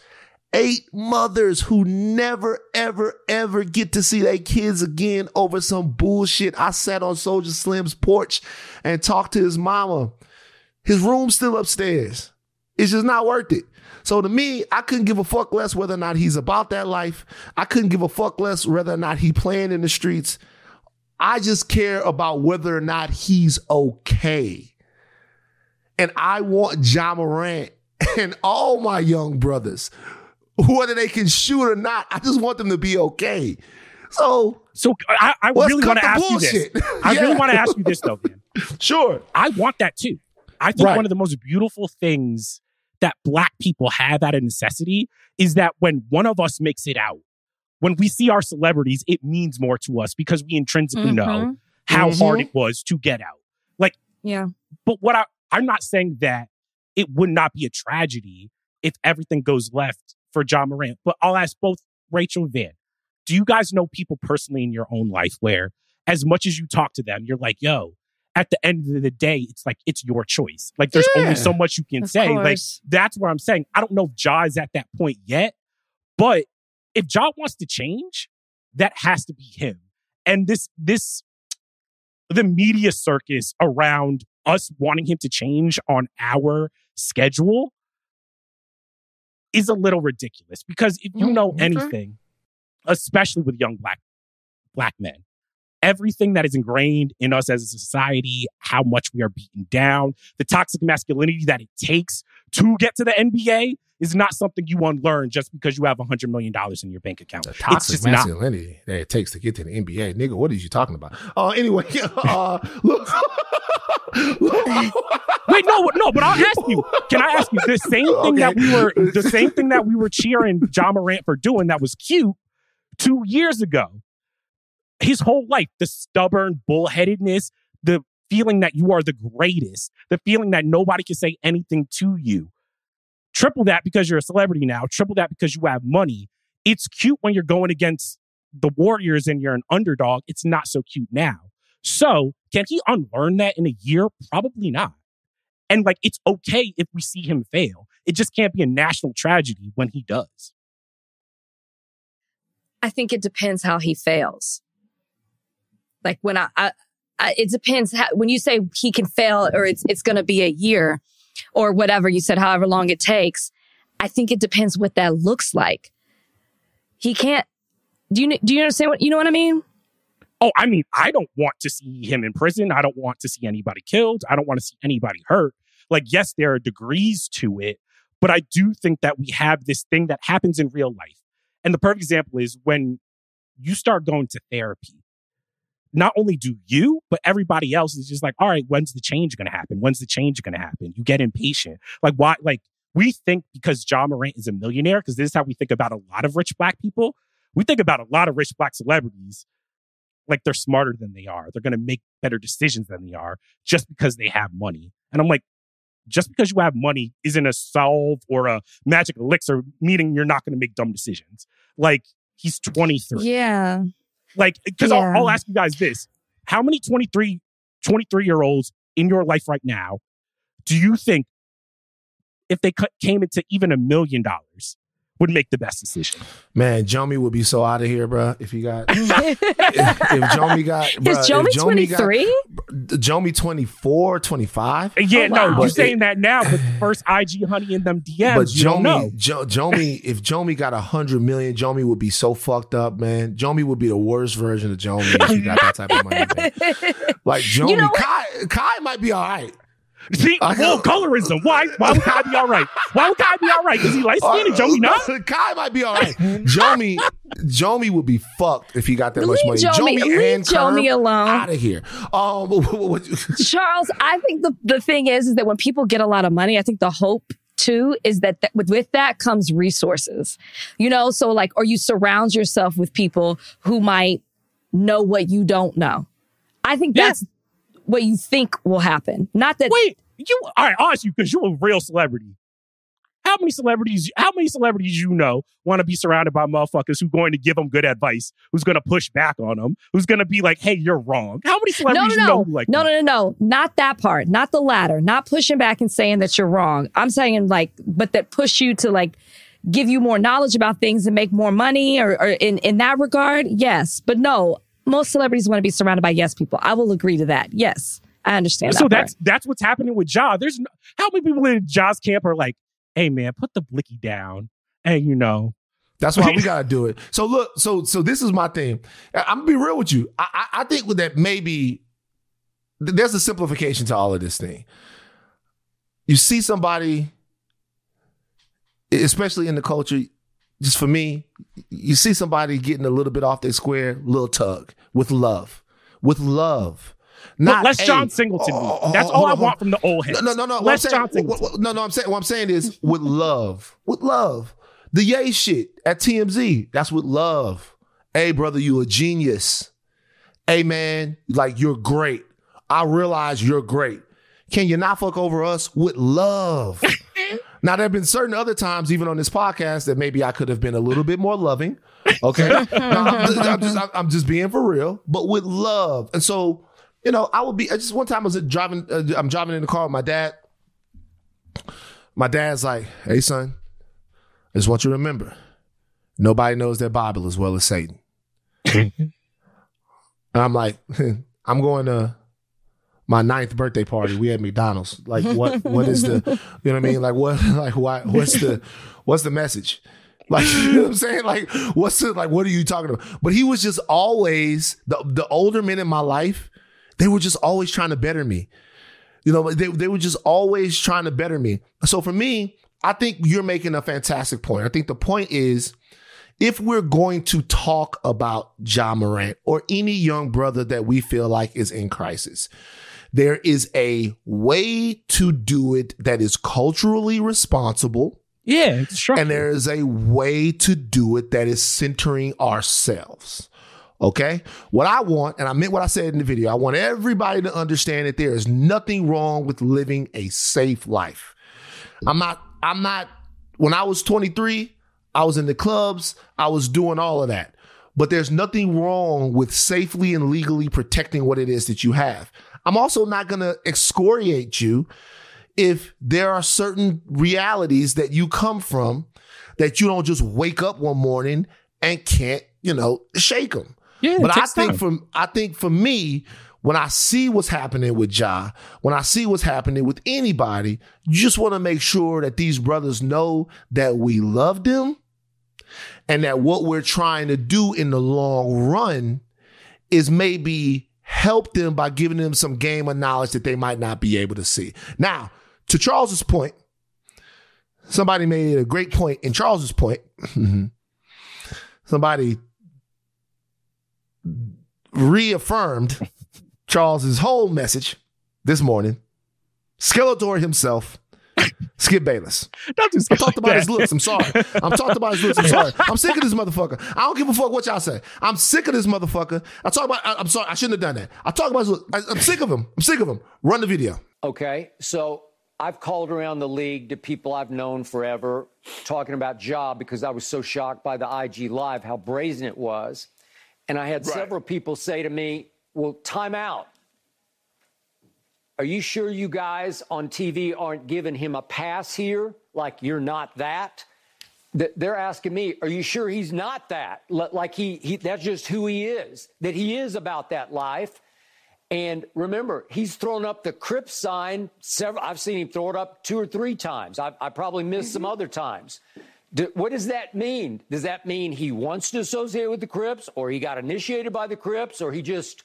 eight mothers who never, ever, ever get to see their kids again over some bullshit. I sat on Soldier Slim's porch and talked to his mama. His room's still upstairs. It's just not worth it. So to me, I couldn't give a fuck less whether or not he's about that life. I couldn't give a fuck less whether or not he playing in the streets. I just care about whether or not he's okay. And I want Ja Morant and all my young brothers, whether they can shoot or not, I just want them to be okay. So So I, I really want to ask you this. I really want to ask you this though, man. sure. I want that too. I think Right. one of the most beautiful things that black people have out of necessity is that when one of us makes it out, when we see our celebrities, it means more to us because we intrinsically know Mhm. how Mhm. hard it was to get out. Like Yeah. But what I, I'm not saying that it would not be a tragedy if everything goes left for Ja Morant. But I'll ask both Rachel and Van, do you guys know people personally in your own life where as much as you talk to them, you're like, yo, at the end of the day, it's like it's your choice. Like there's Yeah. only so much you can say. Like that's where I'm saying. I don't know if Ja is at that point yet, but if Ja wants to change, that has to be him. And this this the media circus around us wanting him to change on our schedule is a little ridiculous because if you know anything, especially with young black black men, everything that is ingrained in us as a society, how much we are beaten down, the toxic masculinity that it takes to get to the NBA is not something you unlearn just because you have $100 million in your bank account. The it's toxic just not. masculinity that it takes to get to the NBA. Nigga, what are you talking about? Uh, anyway, uh, look. Wait, no, no, but I'll ask you. Can I ask you the same thing that we were the same thing that we were cheering Ja Morant for doing that was cute two years ago? His whole life, the stubborn bullheadedness, the feeling that you are the greatest, the feeling that nobody can say anything to you. Triple that because you're a celebrity now, triple that because you have money. It's cute when you're going against the Warriors and you're an underdog. It's not so cute now. So, can he unlearn that in a year? Probably not. And like, it's okay if we see him fail. It just can't be a national tragedy when he does. I think it depends how he fails. Like when I, I, it depends when you say he can fail or it's it's going to be a year or whatever you said, however long it takes. I think it depends what that looks like. He can't. Do you do you understand what you know what I mean? Oh, I mean, I don't want to see him in prison. I don't want to see anybody killed. I don't want to see anybody hurt. Like, yes, there are degrees to it, but I do think that we have this thing that happens in real life. And the perfect example is when you start going to therapy. Not only do you, but everybody else is just like, all right, when's the change going to happen? When's the change going to happen? You get impatient. Like, why? Like, we think because Ja Morant is a millionaire, because this is how we think about a lot of rich black people. We think about a lot of rich black celebrities like they're smarter than they are. They're going to make better decisions than they are just because they have money. And I'm like, just because you have money isn't a solve or a magic elixir, meaning you're not going to make dumb decisions. Like he's 23. Yeah. Like, because Yeah. I'll, I'll ask you guys this. How many 23, 23 year olds in your life right now do you think if they cut, came into even a million dollars would make the best decision? Man, Jomi would be so out of here, bro. If he got, if, if Jomi got, bruh, Is if Jomi Jomi 23? Jomi 24, 25. Yeah, Oh, no, wow. you're But saying that now, but first IG honey in them DMs, But you don't. Jomi, jo, Jomi, if Jomi got a hundred million, Jomi would be so fucked up, man. Jomi would be the worst version of Jomi if he got that type of money. Man. Like Jomi, know? Kai, Kai might be all right. See, I well, know. colorism. Why? Why would Kai be all right? Why would Kai be all right? Because he light skinned and Joey not. Kai might be all right. Jomi, Jomi would be fucked if he got that much money. Leave Jomi, leave and Jomi alone. out of here. Um, Charles, I think the, the thing is, is that when people get a lot of money, I think the hope too is that, that with, with that comes resources, you know, so like, or you surround yourself with people who might know what you don't know. I think Yeah. that's what you think will happen. Not that Wait, you? All right, you because you're a real celebrity. How many celebrities? How many celebrities you know want to be surrounded by motherfuckers who going to give them good advice? Who's going to push back on them? Who's going to be like, "Hey, you're wrong." How many no, no, celebrities you know no, like no, that? no, no, no, not that part, not the latter, not pushing back and saying that you're wrong. I'm saying like, but that push you to like give you more knowledge about things and make more money or, or in, in that regard. Yes. But no, most celebrities want to be surrounded by yes people. I will agree to that. Yes. I understand. So that part. that's that's what's happening with Ja. There's no, how many people in Ja's camp are like, "Hey, man, put the blicky down," and you know, That's why we gotta do it. So look, so so this is my thing. I- I'm gonna be real with you. I I, I think with that maybe there's a simplification to all of this thing. You see somebody, especially in the culture, just for me, you see somebody getting a little bit off their square, little tug with love, with love. Not, less John Singleton. oh, oh, That's oh, all I want from the old heads. no, no, no, Less saying, John what- Singleton. no, no. I'm saying what I'm saying is with love, with love. The Yay shit at TMZ. That's with love. Hey, brother, you a genius. Hey, man, like you're great. I realize you're great. can you not fuck over us with love? now there have been certain other times, even on this podcast, that maybe I could have been a little bit more loving. Okay, no, I'm, just, I'm, just, I'm just being for real, but with love. And so, you know, I would be. I just one time I was driving. Uh, I'm driving in the car with my dad. My dad's like, "Hey, son, I just want you to remember, nobody knows their Bible as well as Satan." and I'm like, I'm going to my ninth birthday party. We had McDonald's. Like, what? What is the? You know what I mean? Like, what? Like, why? What's the? What's the message? Like, you know what I'm saying? Like, what's the? Like, what are you talking about? But he was just always the the older men in my life. They were just always trying to better me. You know, they they were just always trying to better me. So for me, I think you're making a fantastic point. I think the point is if we're going to talk about Ja Morant or any young brother that we feel like is in crisis, there is a way to do it that is culturally responsible. Yeah, it's true. and there is a way to do it that is centering ourselves. Okay. What I want, and I meant what I said in the video, I want everybody to understand that there is nothing wrong with living a safe life. I'm not, I'm not, when I was 23, I was in the clubs, I was doing all of that. But there's nothing wrong with safely and legally protecting what it is that you have. I'm also not going to excoriate you if there are certain realities that you come from that you don't just wake up one morning and can't, you know, shake them. Yeah, but I think time. for I think for me, when I see what's happening with Ja, when I see what's happening with anybody, you just want to make sure that these brothers know that we love them and that what we're trying to do in the long run is maybe help them by giving them some game of knowledge that they might not be able to see. Now, to Charles's point, somebody made a great point in Charles's point. somebody reaffirmed Charles's whole message this morning. Skeletor himself, Skip Bayless. Don't do I Skip talked like about that. his looks. I'm sorry. I'm talked about his looks. I'm sorry. I'm sick of this motherfucker. I don't give a fuck what y'all say. I'm sick of this motherfucker. I talk about. I, am sorry. I shouldn't have done that. I talk about his look. I, I'm sick of him. I'm sick of him. Run the video. Okay, so I've called around the league to people I've known forever talking about job because I was so shocked by the IG live how brazen it was. And I had several people say to me, "Well, time out. Are you sure you guys on TV aren't giving him a pass here? Like you're not that?" Th- They're asking me, "Are you sure he's not that? Like he, he that's just who he is. That he is about that life." And remember, he's thrown up the Crip sign several. I've seen him throw it up two or three times. I, I probably missed some mm-hmm. other times. Do, what does that mean? Does that mean he wants to associate with the Crips, or he got initiated by the Crips, or he just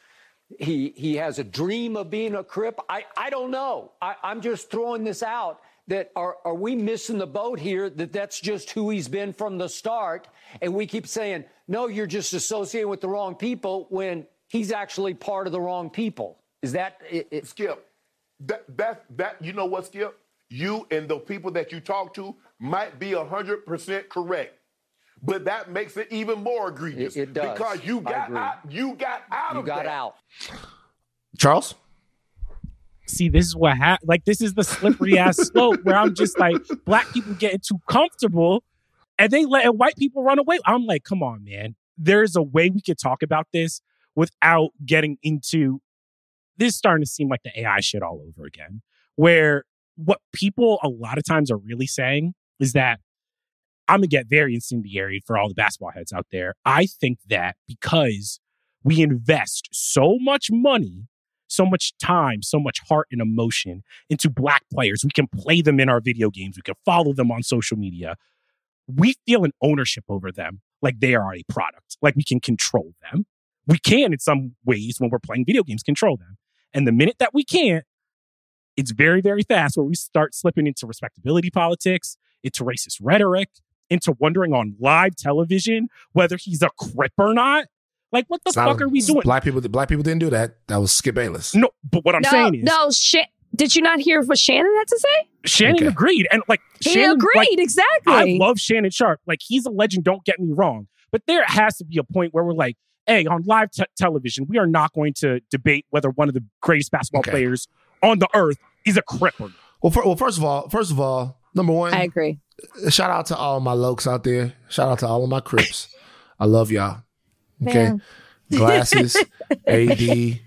he he has a dream of being a Crip? I I don't know. I, I'm just throwing this out. That are are we missing the boat here? That that's just who he's been from the start, and we keep saying no. You're just associating with the wrong people when he's actually part of the wrong people. Is that it, it, Skip, that that that you know what, Skip? You and the people that you talk to might be hundred percent correct, but that makes it even more egregious It- it does. because you got out. You got out you of got that. out? Charles. see this is what happened like this is the slippery ass slope where i'm just like black people getting too comfortable and they let white people run away i'm like come on man there's a way we could talk about this without getting into this is starting to seem like the ai shit all over again where what people a lot of times are really saying is that i'm gonna get very incendiary for all the basketball heads out there i think that because we invest so much money so much time, so much heart and emotion into black players. We can play them in our video games. We can follow them on social media. We feel an ownership over them like they are a product, like we can control them. We can, in some ways, when we're playing video games, control them. And the minute that we can't, it's very, very fast where we start slipping into respectability politics, into racist rhetoric, into wondering on live television whether he's a crip or not. Like, what the It's not- fuck are we doing? Black people. Black people didn't do that. That was Skip Bayless. No, but what I'm no, saying is, no, Sha- did you not hear what Shannon had to say? Shannon Okay. agreed, and like He Shannon, agreed, like, exactly. I love Shannon Sharpe. Like he's a legend. Don't get me wrong, but there has to be a point where we're like, hey, on live te- television, we are not going to debate whether one of the greatest basketball Okay. players on the earth is a cripple. Well, fir- well, first of all, first of all, number one, I agree. Shout out to all my lokes out there. Shout out to all of my crips. I love y'all. Okay, Man. glasses, AD,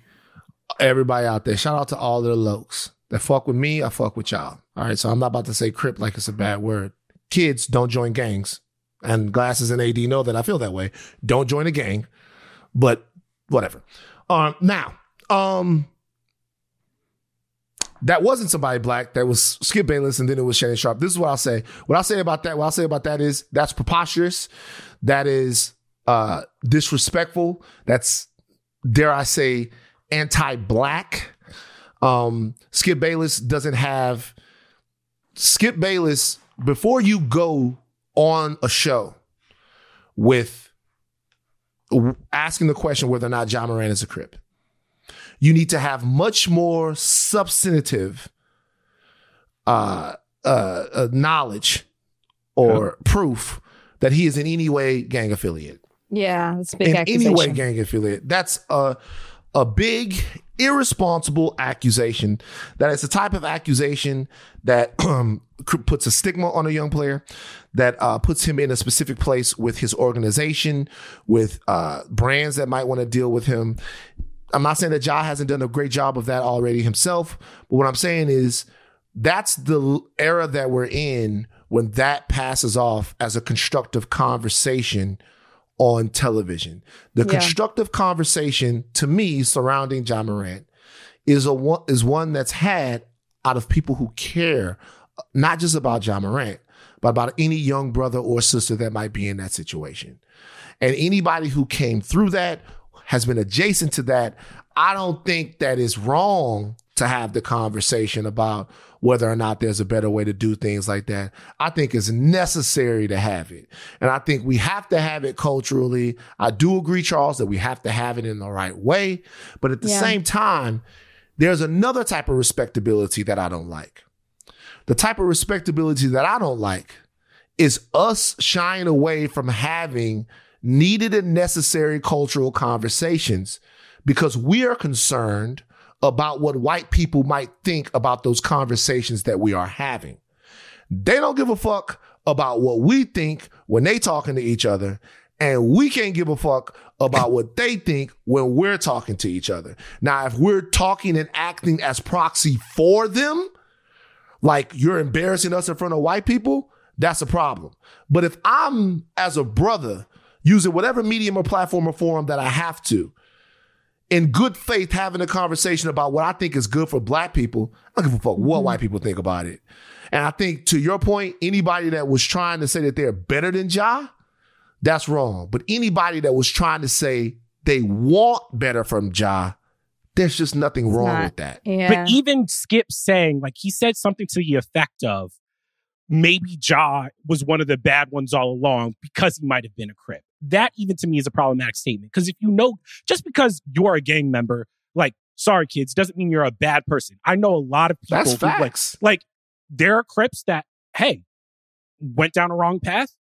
everybody out there. Shout out to all the lokes that fuck with me. I fuck with y'all. All right, so I'm not about to say crip like it's a bad word. Kids don't join gangs, and glasses and AD know that I feel that way. Don't join a gang, but whatever. Um, now, um, that wasn't somebody black. That was Skip Bayless, and then it was Shannon Sharpe. This is what I'll say. What I'll say about that. What I'll say about that is that's preposterous. That is uh, disrespectful. That's dare I say anti-black. Um, Skip Bayless doesn't have Skip Bayless before you go on a show with asking the question whether or not Ja Morant is a crip you need to have much more substantive uh, uh, uh, knowledge or proof that he is in any way gang affiliate. Yeah, that's a big in accusation. any way gang affiliate. That's a a big irresponsible accusation. That is the type of accusation that um, puts a stigma on a young player, that uh, puts him in a specific place with his organization, with uh, brands that might want to deal with him. I'm not saying that Ja hasn't done a great job of that already himself, but what I'm saying is that's the era that we're in when that passes off as a constructive conversation on television. The Yeah. constructive conversation to me surrounding Ja Morant is a one is one that's had out of people who care uh, not just about Ja Morant, but about any young brother or sister that might be in that situation. And anybody who came through that has been adjacent to that. I don't think that it's wrong to have the conversation about whether or not there's a better way to do things like that. I think it's necessary to have it. And I think we have to have it culturally. I do agree, Charles, that we have to have it in the right way. But at the Yeah. same time, there's another type of respectability that I don't like. The type of respectability that I don't like is us shying away from having needed and necessary cultural conversations because we are concerned about what white people might think about those conversations that we are having. They don't give a fuck about what we think when they talking to each other. And we can't give a fuck about what they think when we're talking to each other. Now, if we're talking and acting as proxy for them, like you're embarrassing us in front of white people, that's a problem. But if I'm, as a brother, using whatever medium or platform or forum that I have to, in good faith, having a conversation about what I think is good for black people, I don't give a fuck what mm-hmm. white people think about it. And I think to your point, anybody that was trying to say that they're better than Ja, that's wrong. But anybody that was trying to say they want better from Ja, there's just nothing wrong not. with that. Yeah. But even Skip saying, like, he said something to the effect of maybe Ja was one of the bad ones all along because he might have been a crip. That even to me is a problematic statement. Because if you know, just because you're a gang member, like, sorry, kids, doesn't mean you're a bad person. I know a lot of people That's who, like, facts. like, there are crips that, hey, went down a wrong path.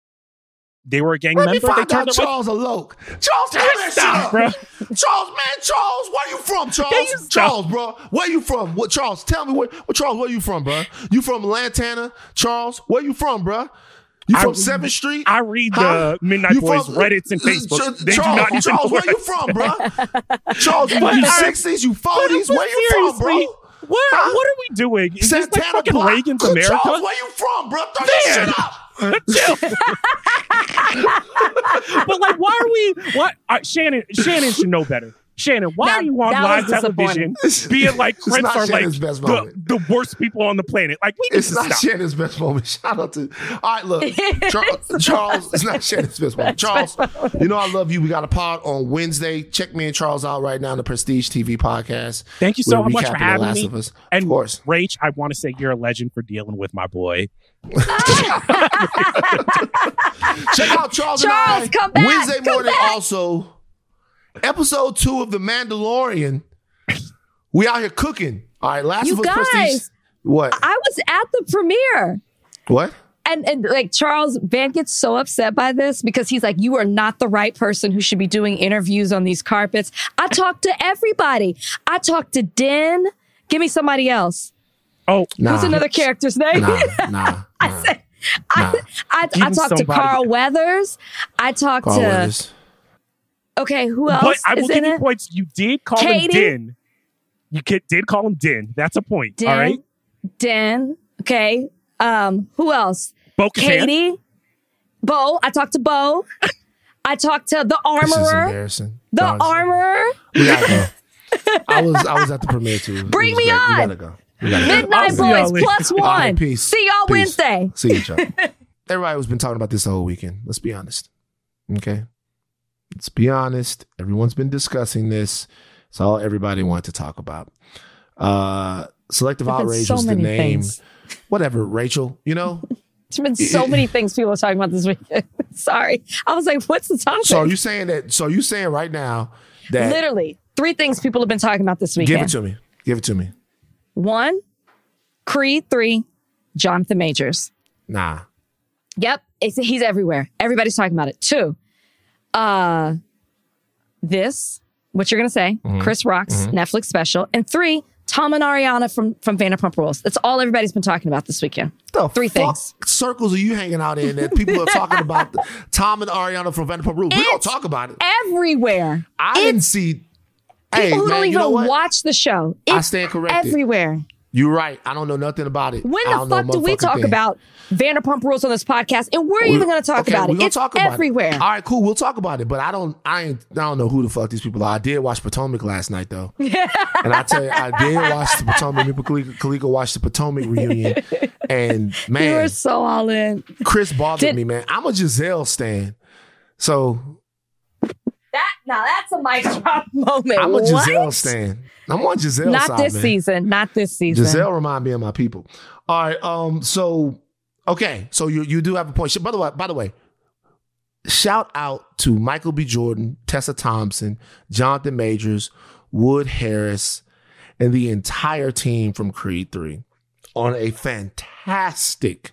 They were a gang Let me member. They find turned out Charles a loke. Charles, tell that Stop, bro. Charles, man, Charles, where you from, Charles? Charles, bro, where you from? What, Charles, tell me where, what, Charles, where you from, bro? You from Lantana? Charles, where you from, bro? You I from Seventh Street? I read Huh? the Midnight You Boys from- Reddits and uh, Facebook. Ch- they do Charles, not Charles, where you from, bro? Charles, you in your sixties, you forties? Where you from, bro? What, Huh? what are we doing? Is this like Santana fucking Block. Reagan's Charles, America? where you from, bro? Throw Man. shit up. But like, why are we? What uh, Shannon? Shannon should know better. Shannon, why That- are you on live was disappointing. television being like It's Crips are like best the, the worst people on the planet? Like, we need It's to not stop. Shannon's best moment. Shout out to. All right, look, Charles. Charles it's not Shannon's best moment. Charles, you know I love you. We got a pod on Wednesday. Check me and Charles out right now on the Prestige TV podcast. Thank you so We're much for recapping The having Last me. of Us. And of course. Rach, I want to say you're a legend for dealing with my boy. Check out Charles, Charles, and I come back, Wednesday come morning. back. Also, episode two of The Mandalorian. We out here cooking. All right, Last You of Us Prestige. guys. What? I was at the premiere. What? And, and like Charles Van gets so upset by this because he's like, you are not the right person who should be doing interviews on these carpets. I talked to everybody. I talked to Den. Give me somebody else. Oh, Nah. What's another character's name? Nah, nah. I nah. said, I, Nah. I, I Even talked to Carl Weathers. I talked Carl to, Weathers. Okay, who else but I will is give you it? points. You did call Katie? him Din. You did call him Din. That's a point. Den, All right. Den, okay. Um, who else? Bo Katie, Bo. I talked to Bo. I talked to the This is armorer. embarrassing. The Honestly. armorer. We gotta go. I was I was at the premiere too. Bring me great. We on. gotta go. We gotta go. Midnight I'll see y'all Boys plus All one. right, peace. See y'all Peace. Wednesday. See each other. Everybody has been talking about this the whole weekend. Let's be honest. Okay. Let's be honest. Everyone's been discussing this. It's all everybody wanted to talk about. Uh Selective outrage so was the name. things. Whatever, Rachel. You know. There's been so many things people are talking about this weekend. Sorry. I was like, what's the topic? So are you saying that? So you saying right now that? Literally, three things people have been talking about this weekend. Give it to me. Give it to me. One, Creed 3, Jonathan Majors. Nah. Yep, he's everywhere. Everybody's talking about it. Two, uh, this, what you're gonna say, Mm-hmm. Chris Rock's Netflix special, and three, Tom and Ariana from from Vanderpump Rules. That's all everybody's been talking about this weekend. The Three fuck things. circles are you hanging out in that people are talking about Tom and Ariana from Vanderpump Rules? We don't It's talk about it. Everywhere. I didn't see. Hey, People who man, don't you even know watch the show. It's I stand corrected. Everywhere. You're right. I don't know nothing about it. When the fuck do we talk thing. about Vanderpump Rules on this podcast? And we're We- even going to talk okay, about it. It's talk about everywhere. It. All right, cool. We'll talk about it. But I don't. I ain't. I don't know who the fuck these people are. I did watch Potomac last night though, and I tell you, I did watch the Potomac. Me Kalika, watched the Potomac reunion, and man, You were so all in. Chris bothered Did- me, man. I'm a Gizelle stan, so That now that's a mic drop moment. I'm a What? Gizelle stan. I'm on Gizelle Not side, this man. season. Not this season. Gizelle remind me of my people. All right. Um. So, okay. So you you do have a point. By the way, by the way, shout out to Michael B. Jordan, Tessa Thompson, Jonathan Majors, Wood Harris, and the entire team from Creed Three on a fantastic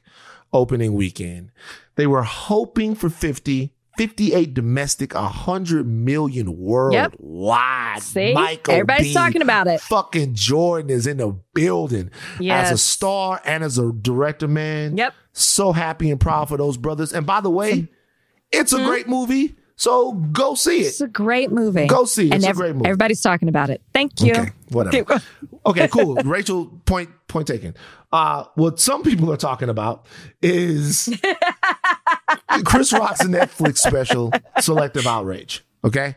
opening weekend. They were hoping for 50. 58 domestic, 100 million worldwide. See? Michael Everybody's B. talking about it. Fucking Jordan is in the building as a star and as a director, man. Yep. So happy and proud for those brothers. And by the way, it's a great movie. So go see it. It's a great movie. Go see it. And It's a great movie. Everybody's talking about it. Thank you. Okay, whatever. okay, cool. Rachel, point point taken. Uh, what some people are talking about is Chris Rock's Netflix special, Selective Outrage. Okay,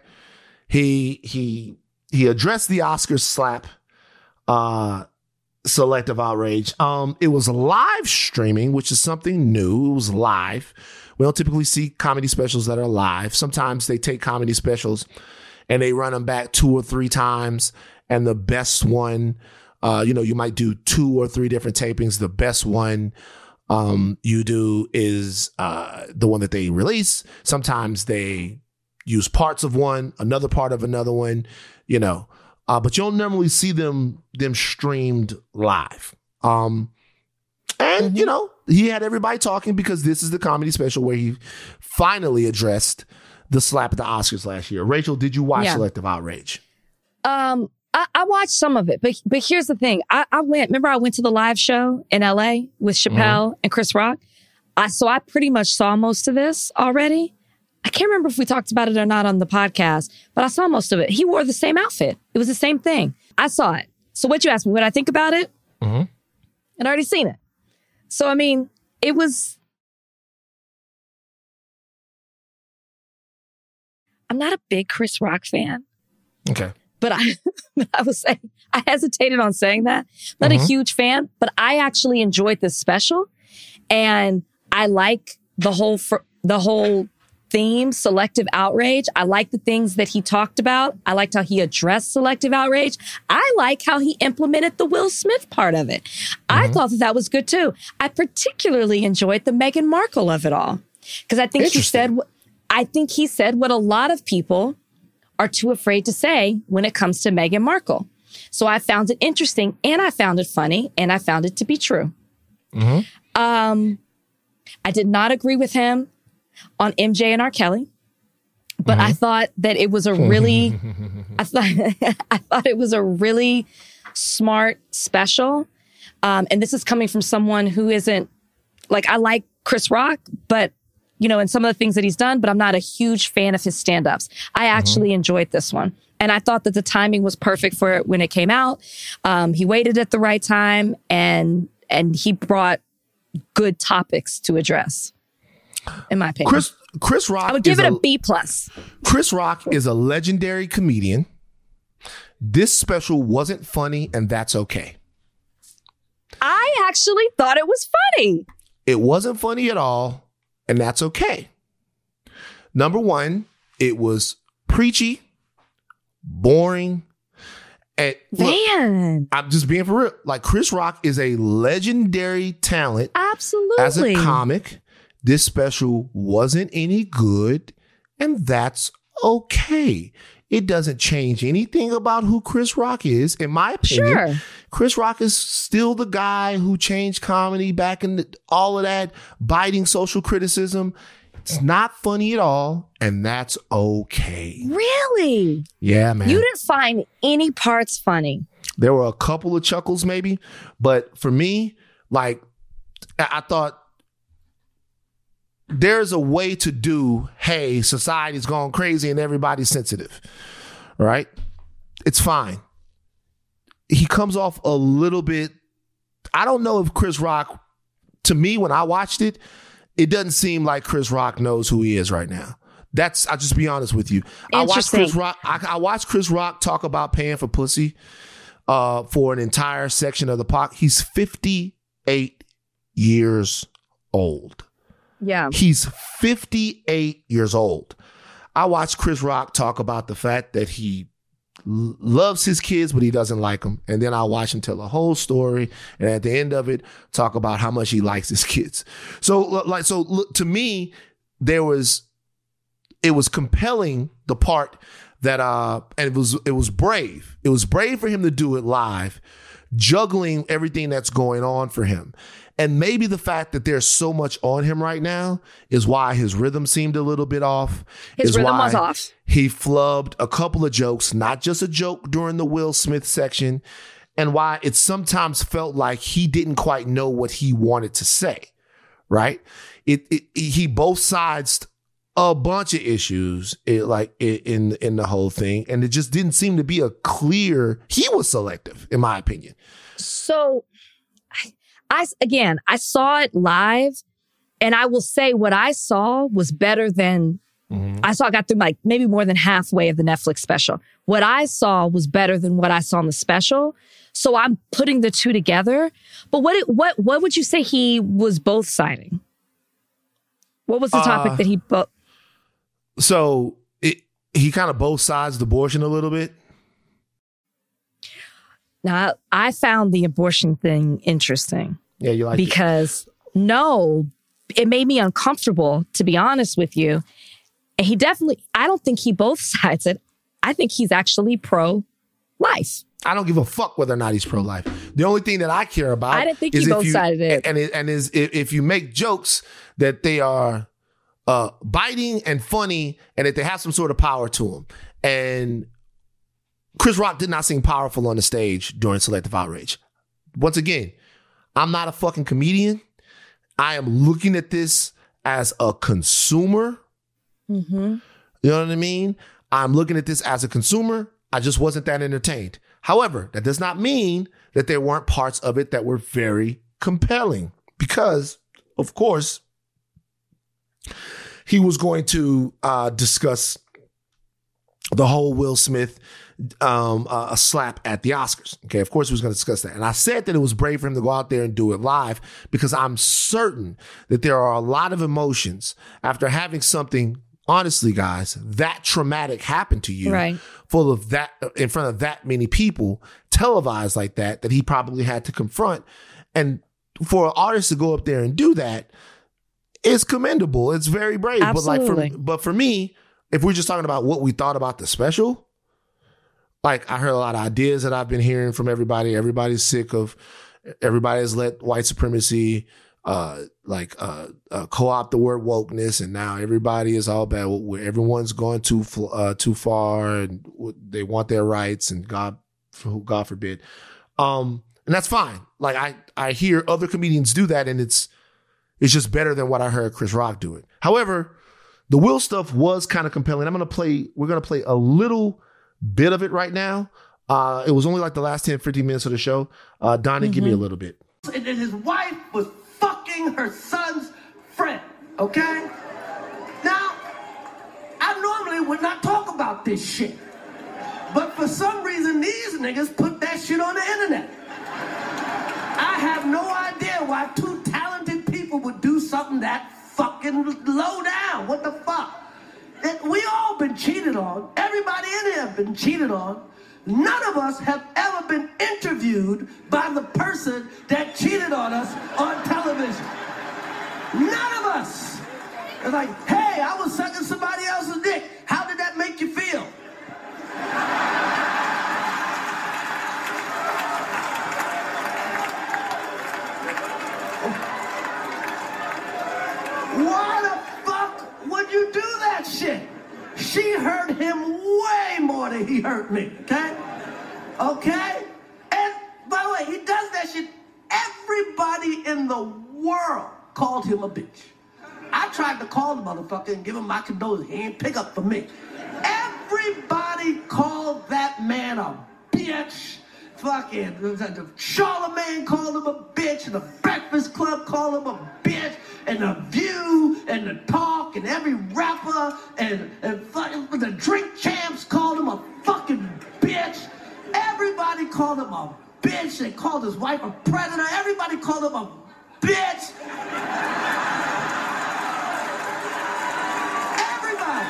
he he he addressed the Oscars slap. Uh, selective outrage. Um, it was live streaming, which is something new. It was live. We don't typically see comedy specials that are live. Sometimes they take comedy specials and they run them back two or three times. And the best one, uh, you know, you might do two or three different tapings. The best one um, you do is uh, the one that they release. Sometimes they use parts of one, another part of another one, you know. Uh, but you don't normally see them them streamed live. Um, and you know, he had everybody talking because this is the comedy special where he finally addressed the slap at the Oscars last year. Rachel, did you watch Yeah. Selective Outrage? Um, I, I watched some of it, but but here's the thing. I, I went. Remember, I went to the live show in L.A. with Chappelle and Chris Rock. I so I pretty much saw most of this already. I can't remember if we talked about it or not on the podcast, but I saw most of it. He wore the same outfit. It was the same thing. I saw it. So what you asked me, what I think about it? Mhm. And I already seen it. So I mean, it was. I'm not a big Chris Rock fan Okay. But I, I was saying, I hesitated on saying that. Not a Mhm. huge fan, but I actually enjoyed this special, and I like the whole fr- the whole theme, selective outrage. I like the things that he talked about. I liked how he addressed selective outrage. I like how he implemented the Will Smith part of it. I thought that that was good too. I particularly enjoyed the Meghan Markle of it all because I think he said, I think he said what a lot of people are too afraid to say when it comes to Meghan Markle. So I found it interesting and I found it funny and I found it to be true. Um, I did not agree with him on MJ and R. Kelly, but I thought that it was a really, I thought, I thought it was a really smart special. Um, and this is coming from someone who isn't like I like Chris Rock, but you know, in some of the things that he's done, but I'm not a huge fan of his stand-ups. I actually enjoyed this one. And I thought that the timing was perfect for it when it came out. Um, he waited at the right time and and he brought good topics to address. In my opinion. Chris Chris Rock I would give it a B plus. Chris Rock is a legendary comedian. This special wasn't funny, and that's okay. I actually thought it was funny. It wasn't funny at all, and that's okay. Number one, it was preachy, boring, and look, Man, I'm just being for real. Like Chris Rock is a legendary talent absolutely. as a comic. This special wasn't any good, and that's okay. It doesn't change anything about who Chris Rock is, in my opinion. Sure. Chris Rock is still the guy who changed comedy back in the, all of that biting social criticism. It's not funny at all, and that's okay. Really? Yeah, man. You didn't find any parts funny. There were a couple of chuckles, maybe, but for me, like, I I thought there's a way to do, hey, society's gone crazy and everybody's sensitive, right? It's fine. He comes off a little bit. I don't know if Chris Rock, to me, when I watched it, it doesn't seem like Chris Rock knows who he is right now. That's I'll just be honest with you. I watched Chris. Rock. I, I watched Chris Rock talk about paying for pussy uh, for an entire section of the park. He's 58 years old. Yeah. He's 58 years old. I watched Chris Rock talk about the fact that he l- loves his kids, but he doesn't like them. And then I watched him tell a whole story. And at the end of it, talk about how much he likes his kids. So, like, so look, to me, there was, it was compelling the part that, uh, and it was, it was brave. It was brave for him to do it live, juggling everything that's going on for him. And maybe the fact that there's so much on him right now is why his rhythm seemed a little bit off. His is rhythm was off. He flubbed a couple of jokes, not just a joke during the Will Smith section, and why it sometimes felt like he didn't quite know what he wanted to say. Right? It, it he both sides a bunch of issues it, like in in the whole thing, and it just didn't seem to be a clear. He was selective, in my opinion. So I, again, I saw it live and I will say what I saw was better than I saw I got through like maybe more than halfway of the Netflix special. What I saw was better than what I saw in the special. So I'm putting the two together. But what what what would you say he was both siding? What was the topic Uh, that he both So it he kind of both sides the abortion a little bit. Now, I found the abortion thing interesting. Yeah, you like it. because no, it made me uncomfortable, to be honest with you. And he definitely, I don't think he both sides it. I think he's actually pro life. I don't give a fuck whether or not he's pro life. The only thing that I care about I didn't think is he both you, sided it. and it, and is if, if you make jokes that they are uh, biting and funny, and that they have some sort of power to them. And Chris Rock did not seem powerful on the stage during Selective Outrage. Once again, I'm not a fucking comedian. I am looking at this as a consumer. Mm-hmm. You know what I mean? I'm looking at this as a consumer. I just wasn't that entertained. However, that does not mean that there weren't parts of it that were very compelling because, of course, he was going to uh, discuss the whole Will Smith um, uh, slap at the Oscars. Okay, of course, he was going to discuss that. And I said that it was brave for him to go out there and do it live because I'm certain that there are a lot of emotions after having something, honestly, guys, that traumatic happen to you, Right. full of that, in front of that many people, televised like that, that he probably had to confront. And for an artist to go up there and do that, it's commendable. It's very brave. But like for but for me, if we're just talking about what we thought about the special, like I heard a lot of ideas that I've been hearing from everybody. Everybody's sick of everybody has let white supremacy uh like uh, uh co-opt the word wokeness and now everybody is all bad everyone's going too uh too far and they want their rights and god who god forbid um and that's fine. Like I I hear other comedians do that, and it's it's just better than what I heard Chris Rock do it. However, the Will stuff was kind of compelling. I'm gonna play. We're gonna play a little bit of it right now. Uh, it was only like the last 10, 15 minutes of the show. Uh, Donnie, give me a little bit. and then his wife was fucking her son's friend. Okay? Now, I normally would not talk about this shit. But for some reason, these niggas put that shit on the internet. I have no idea why two talented people would do something that fucking low down. What the fuck? And we all been cheated on. Everybody in here have been cheated on. None of us have ever been interviewed by the person that cheated on us on television. None of us. It's like, hey, I was sucking somebody else's dick. How did that make you feel? Why the fuck would you do that shit? She hurt him way more than he hurt me, okay? Okay? And by the way, he does that shit. Everybody in the world called him a bitch. I tried to call the motherfucker and give him my condolences. He ain't pick up for me. Everybody called that man a bitch. Fucking uh, Charlemagne called him a bitch, the Breakfast Club called him a bitch, and the View, and the Talk, and every rapper, and, and fucking the Drink Champs called him a fucking bitch. Everybody called him a bitch. They called his wife a predator. Everybody called him a bitch. Everybody.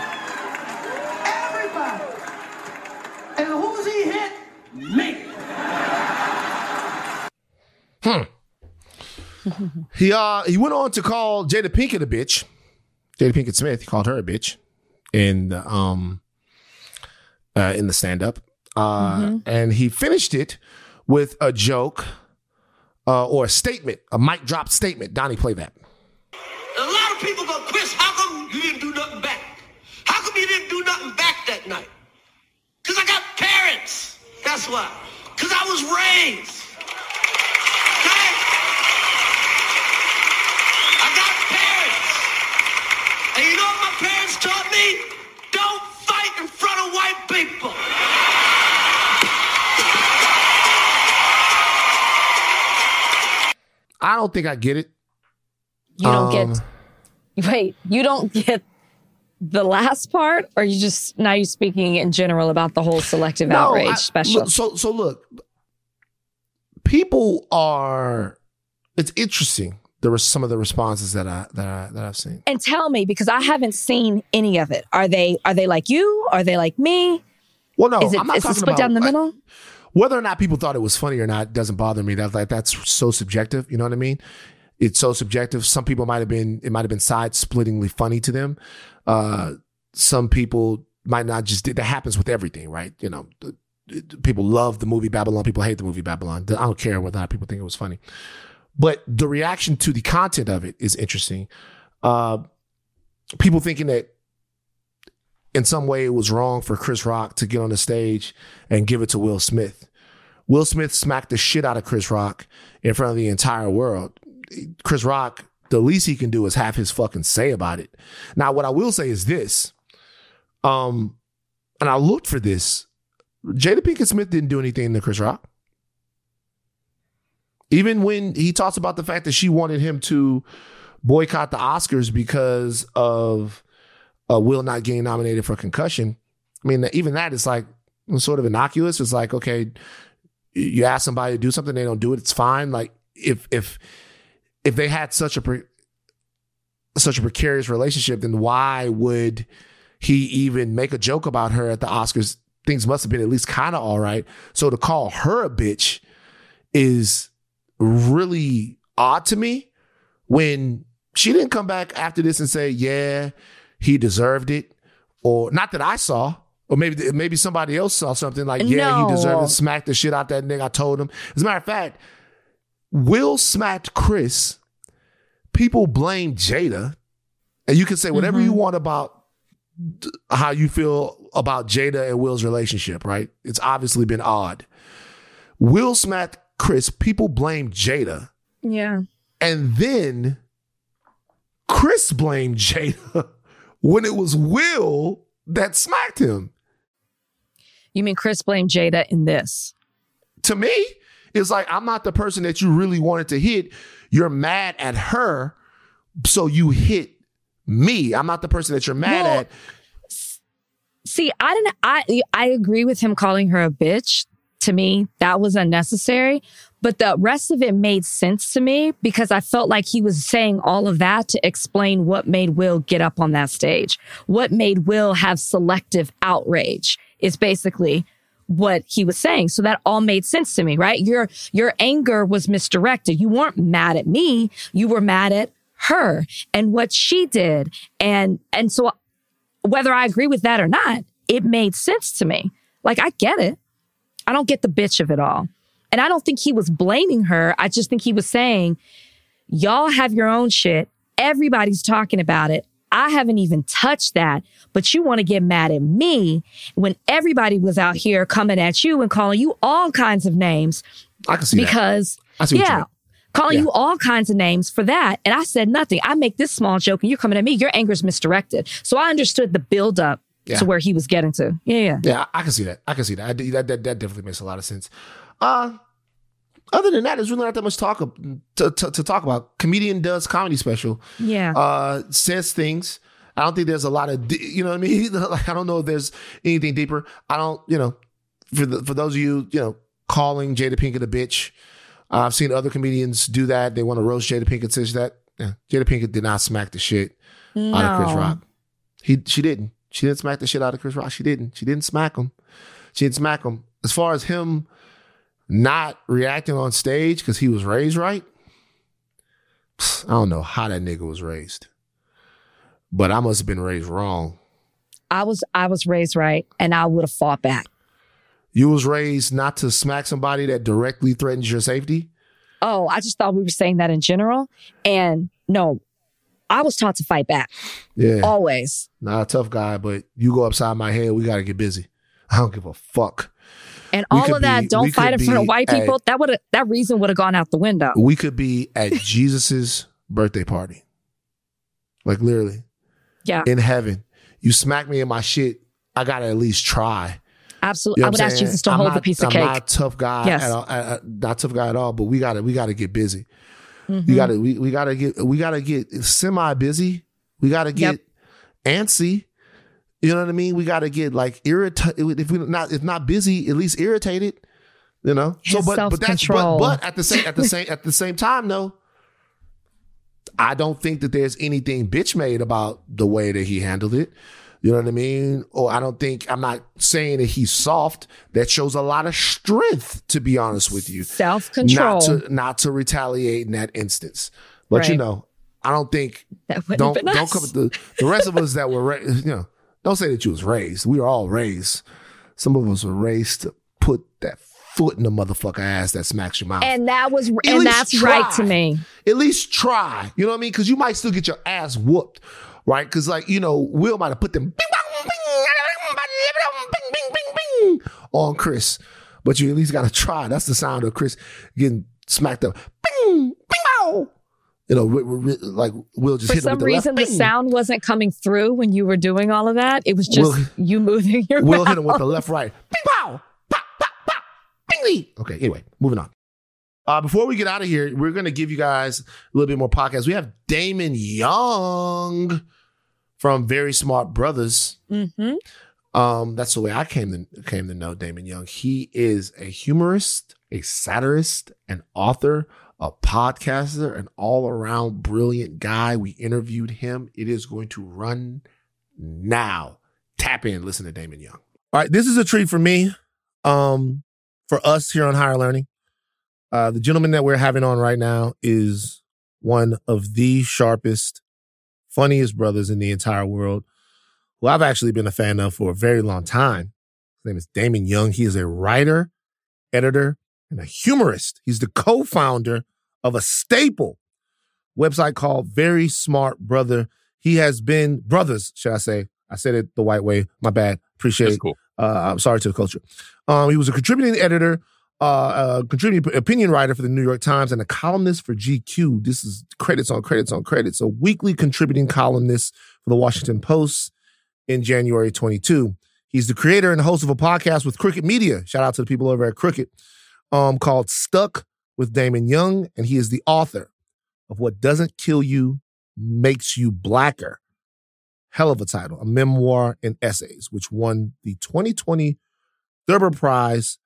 Everybody. And who's he hit? Me. Hmm. He uh he went on to call Jada Pinkett a bitch. Jada Pinkett Smith, he called her a bitch in the um uh in the stand up. Uh and he finished it with a joke uh or a statement, a mic drop statement. Donnie, play that. A lot of people go, Chris, how come you didn't do nothing back? How come you didn't do nothing back that night? Because I got parents. That's why. Because I was raised. Okay? I got parents. And you know what my parents taught me? Don't fight in front of white people. I don't think I get it. You don't Um, get. Wait, you don't get the last part, or you just now you're speaking in general about the whole selective outrage I- special? look, so so look, people are. It's interesting. There were some of the responses that I that I that I've seen. and tell me because I haven't seen any of it. Are they are they like you? Are they like me? Well, no, is it I'm not is it talking split down the about, like, middle? whether or not people thought it was funny or not doesn't bother me. That's like that's so subjective. You know what I mean? It's so subjective. Some people might have been it might have been side splittingly funny to them. Uh, some people might not just. That happens with everything, right? You know, people love the movie Babylon. People hate the movie Babylon. I don't care whether or not people think it was funny, but the reaction to the content of it is interesting. Uh, people thinking that in some way it was wrong for Chris Rock to get on the stage and give it to Will Smith. Will Smith smacked the shit out of Chris Rock in front of the entire world. Chris Rock, the least he can do is have his fucking say about it. Now, what I will say is this. Um, and I looked for this. Jada Pinkett Smith didn't do anything to Chris Rock. Even when he talks about the fact that she wanted him to boycott the Oscars because of uh, Will not getting nominated for concussion. I mean, even that is like sort of innocuous. It's like, okay, you ask somebody to do something, they don't do it. It's fine. Like if if if they had such a pre- such a precarious relationship, then why would he even make a joke about her at the Oscars? Things must have been at least kind of all right. So to call her a bitch is really odd to me when she didn't come back after this and say, yeah, he deserved it. Or not that I saw. Or maybe maybe somebody else saw something like, yeah, he deserved No. it. Smacked the shit out that nigga. I told him. As a matter of fact, Will smacked Chris. People blame Jada. And you can say whatever you mm-hmm. want about how you feel about Jada and Will's relationship, right? It's obviously been odd. Will smacked Chris, people blame Jada. Yeah. And then Chris blamed Jada when it was Will that smacked him. You mean Chris blamed Jada in this? To me, it's like I'm not the person that you really wanted to hit. You're mad at her, so you hit me. I'm not the person that you're mad Well, at. See, I didn't. I I agree with him calling her a bitch. To me, that was unnecessary. But the rest of it made sense to me because I felt like he was saying all of that to explain what made Will get up on that stage. What made Will have selective outrage is basically what he was saying. So that all made sense to me, right? Your your anger was misdirected. You weren't mad at me. You were mad at her and what she did. And and so whether I agree with that or not, it made sense to me. Like, I get it. I don't get the bitch of it all. And I don't think he was blaming her. I just think he was saying, y'all have your own shit. Everybody's talking about it. I haven't even touched that, but you want to get mad at me when everybody was out here coming at you and calling you all kinds of names I can see that. because, I see you yeah, calling Yeah. you all kinds of names for that. And I said nothing. I make this small joke and you're coming at me. Your anger is misdirected. So I understood the buildup Yeah. to where he was getting to. Yeah, yeah. Yeah, I can see that. I can see that. I, that, that. That definitely makes a lot of sense. Uh, other than that, there's really not that much talk of- to, to, to talk about. Comedian does comedy special. Yeah. Uh, says things. I don't think there's a lot of, you know what I mean? Like, I don't know if there's anything deeper. I don't, you know, for the, for those of you, you know, calling Jada Pinkett a bitch. Uh, I've seen other comedians do that. They want to roast Jada Pinkett. Says that yeah, Jada Pinkett did not smack the shit out of Chris Rock. He she didn't. She didn't smack the shit out of Chris Rock. She didn't. She didn't smack him. She didn't smack him. As far as him not reacting on stage because he was raised right, I don't know how that nigga was raised, but I must have been raised wrong. I was I was raised right and I would have fought back. You was raised not to smack somebody that directly threatens your safety. Oh, I just thought we were saying that in general. And no, I was taught to fight back. Yeah, Always. not a tough guy, but you go upside my head, we gotta get busy. I don't give a fuck. And We all of that, be- don't fight in front of white at- people. That would that reason would have gone out the window. we could be at Jesus's birthday party. Like literally Yeah, in heaven. You smack me in my shit, I gotta at least try. absolutely. You know I would I'm ask? Jesus to I'm hold not- the piece of I'm cake. not a tough guy Yes. at all, uh, uh, not tough guy at all, but we gotta we gotta get busy. Mhm. We gotta we, we gotta get we gotta get semi busy. We gotta get antsy. You know what I mean? We gotta get like irritated if we not if not busy, at least irritated. You know? His but but that's but, but at the same at the same at the same time though, I don't think that there's anything bitch made about the way that he handled it. You know what I mean? Or I don't think I'm not saying that he's soft. That shows a lot of strength, to be honest with you. Self control. Not to not to retaliate in that instance. But you know, I don't think That don't been don't us. come the the rest of us that were raised. You know, don't say that you was raised. We were all raised. Some of us were raised to put that foot in the motherfucker ass that smacks your mouth. and that was and least that's right to me. At least try. You know what I mean? Because you might still get your ass whooped, right? Because like you know, Will might have put them on Chris, but you at least got to try. That's the sound of Chris getting smacked up. Bing, bing, bow. You know, ri- ri- like Will just For hit him some with the reason, left. the sound wasn't coming through when you were doing all of that. It was just Will- you moving your Will mouth. hit him with the left, right. Bing, pow, pop, pop, pop, bing. Okay, anyway, moving on. Uh, before we get out of here, we're going to give you guys a little bit more podcast. We have Damon Young from Very Smart Brothers. hmm Um, that's the way I came to came to know Damon Young. He is a humorist, a satirist, an author, a podcaster, an all around brilliant guy. We interviewed him. It is going to run now. Tap in, listen to Damon Young. All right, this is a treat for me, um, for us here on Higher Learning. Uh, the gentleman that we're having on right now is one of the sharpest, funniest brothers in the entire world who I've actually been a fan of for a very long time. His name is Damon Young. He is a writer, editor, and a humorist. He's the co-founder of a staple website called Very Smart Brother. He has been brothers, should I say? I said it the white way. My bad. Appreciate That's it. cool. Uh, I'm sorry to the culture. Um, he was a contributing editor uh, a contributing opinion writer for the New York Times and a columnist for GQ. This is credits on credits on credits. A weekly contributing columnist for the Washington Post in January 22. He's the creator and host of a podcast with Crooked Media. Shout out to the people over at Crooked, um, called Stuck with Damon Young, and he is the author of What Doesn't Kill You Makes You Blacker. Hell of a title, a memoir and essays, which won the 2020 Thurber Prize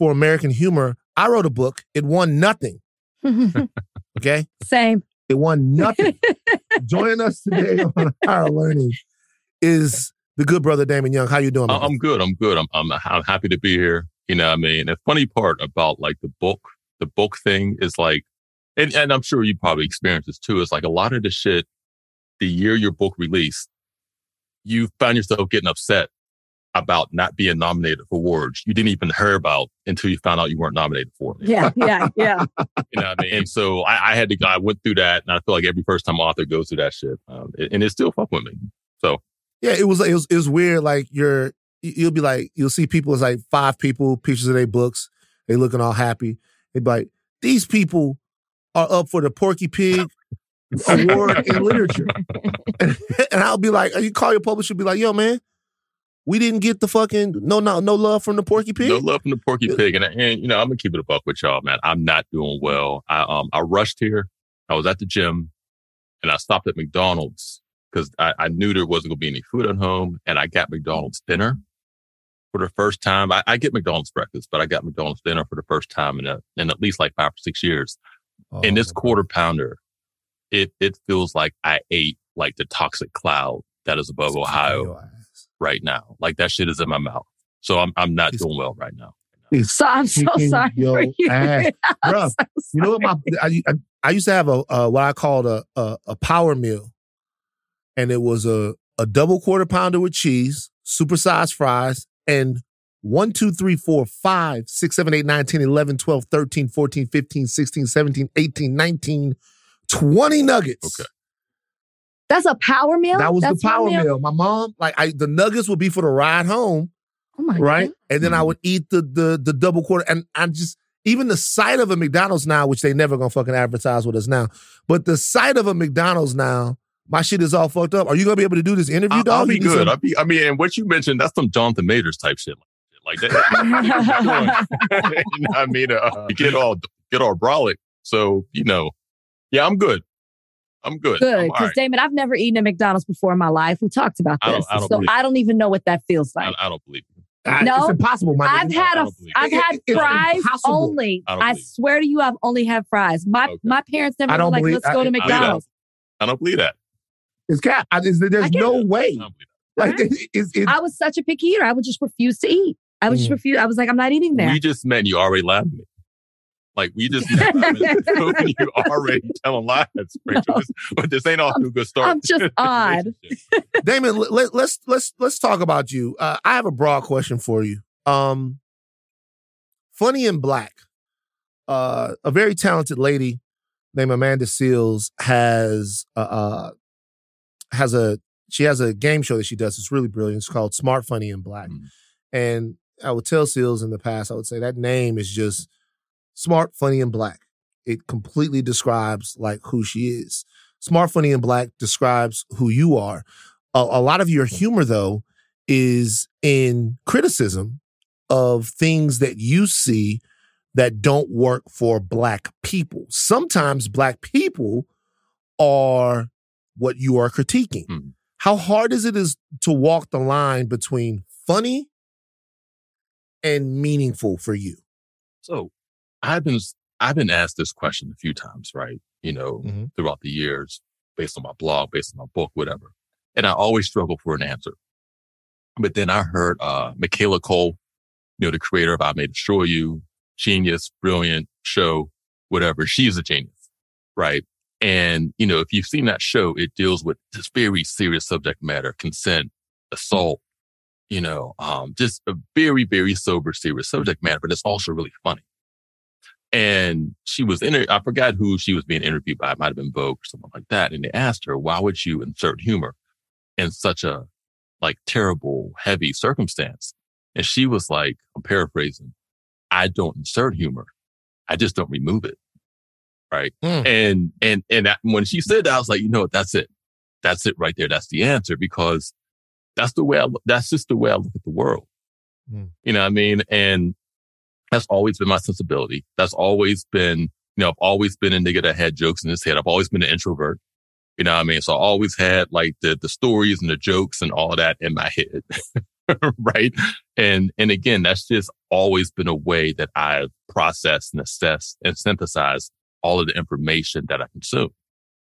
for American Humor. I wrote a book. It won nothing. Okay. Same. It won nothing. Joining us today on Higher Learning is the good brother Damon Young. How you doing? my I- brother? I'm good. I'm good. I'm, I'm I'm happy to be here. You know, what I mean, the funny part about like the book, the book thing is like, and, and I'm sure you probably experienced this too. Is like a lot of the shit. The year your book released, you found yourself getting upset about not being nominated for awards you didn't even hear about until you found out you weren't nominated for them. Yeah, yeah, yeah. You know what I mean? And so I, I had to, go, I went through that, and I feel like every first time author goes through that shit, um, and it still fuck with me. So Yeah, it was it was it was weird. Like you're you'll be like you'll see people it's like five people pictures of their books. They looking all happy. They be like these people are up for the Porky Pig Award in literature, and, and I'll be like, you call your publisher, be like, yo man, we didn't get the fucking no no no love from the Porky Pig. No love from the Porky Pig, and, and you know I'm gonna keep it a buck with y'all, man. I'm not doing well. I um I rushed here. I was at the gym, and I stopped at McDonald's because I, I knew there wasn't gonna be any food at home, and I got McDonald's dinner for the first time. I, I get McDonald's breakfast, but I got McDonald's dinner for the first time in a, in at least like five or six years. Oh, and this quarter pounder, it it feels like I ate like the toxic cloud that is above Ohio right now. Like that shit is in my mouth. So I'm I'm not doing well right now. So I'm so sorry your for you. ass. Bruh, so You know what? My I, I, I used to have a, a what I called a, a a power meal, and it was a a double quarter pounder with cheese, supersized fries, and one, two, three, four, five, six, seven, eight, nine, 10, 11, 12, 13, 14, 15, 16, 17, 18, 19, 20 nuggets. Okay. That's a power meal. That was That's the power one meal. My mom, like I the nuggets would be for the ride home Oh my right? God. And then I would eat the the the double quarter, and I just even the sight of a McDonald's now, which they never gonna fucking advertise with us now, but the sight of a McDonald's now, my shit is all fucked up. Are you gonna be able to do this interview, I'll, dog? I'll be good. some- I'll be. I mean, and what you mentioned, that's some Jonathan Majors type shit, like that. you know I mean, uh, you get all get all brolic. So you know, yeah, I'm good. I'm good. Good, because right. Damon, I've never eaten at McDonald's before in my life. We talked about I don't- this, I don't so I don't even know what that feels like. I, I don't believe you. Ah, No. it's impossible. My I've had I a, don't believe I've it. had It- fries only. I I swear to you, I've only had fries. My Okay. my parents never were don't like, believe- let's go to McDonald's. I don't believe that. It's cat. I, it's, there's I no way. I don't believe Like it's, it's, I was such a picky eater. I would just refuse to eat. I would just Mm. refuse. I was like, I'm not eating that. there. We just met. You already lied to me. Like we just met. and you already telling lies, Rachel. This- But this ain't off to a good start. I'm just odd. Damon, let, let, let's let's let's talk about you. Uh, I have a broad question for you. Um, Funny in Black, uh, a very talented lady named Amanda Seales has uh, uh has a she has a game show that she does. It's really brilliant. It's called Smart Funny in Black, Mm. and I would tell Seales in the past, I would say that name is just Smart Funny and Black. It completely describes like who she is. Smart Funny and Black describes who you are. A, a lot of your humor, though, is in criticism of things that you see that don't work for Black people. Sometimes Black people are what you are critiquing. Mhm. How hard is it is to walk the line between funny and meaningful for you? So I've been I've been asked this question a few times, right? You know, Mhm. throughout the years, based on my blog, based on my book, whatever. And I always struggle for an answer. But then I heard uh Michaela Coel, you know, the creator of I May Destroy You, genius, brilliant show, whatever. She's a genius, right? And, you know, if you've seen that show, it deals with this very serious subject matter, consent, assault, you know, um, just a very, very sober, serious subject matter, but it's also really funny. And she was in I forgot who she was being interviewed by. It might have been Vogue or someone like that. And they asked her, why would you insert humor in such a like terrible, heavy circumstance? And she was like, I'm paraphrasing. I don't insert humor. I just don't remove it. Right. Mm. And, and, and that, when she said that, I was like, you know what? That's it. That's it right there. That's the answer because that's the way I, look- that's just the way I look at the world. Mm. You know what I mean? And that's always been my sensibility. That's always been, you know, I've always been a nigga that had jokes in his head. I've always been an introvert. You know what I mean? So I always had like the, the stories and the jokes and all that in my head. right. And, and again, that's just always been a way that I've processed and assessed and synthesized all of the information that I consume.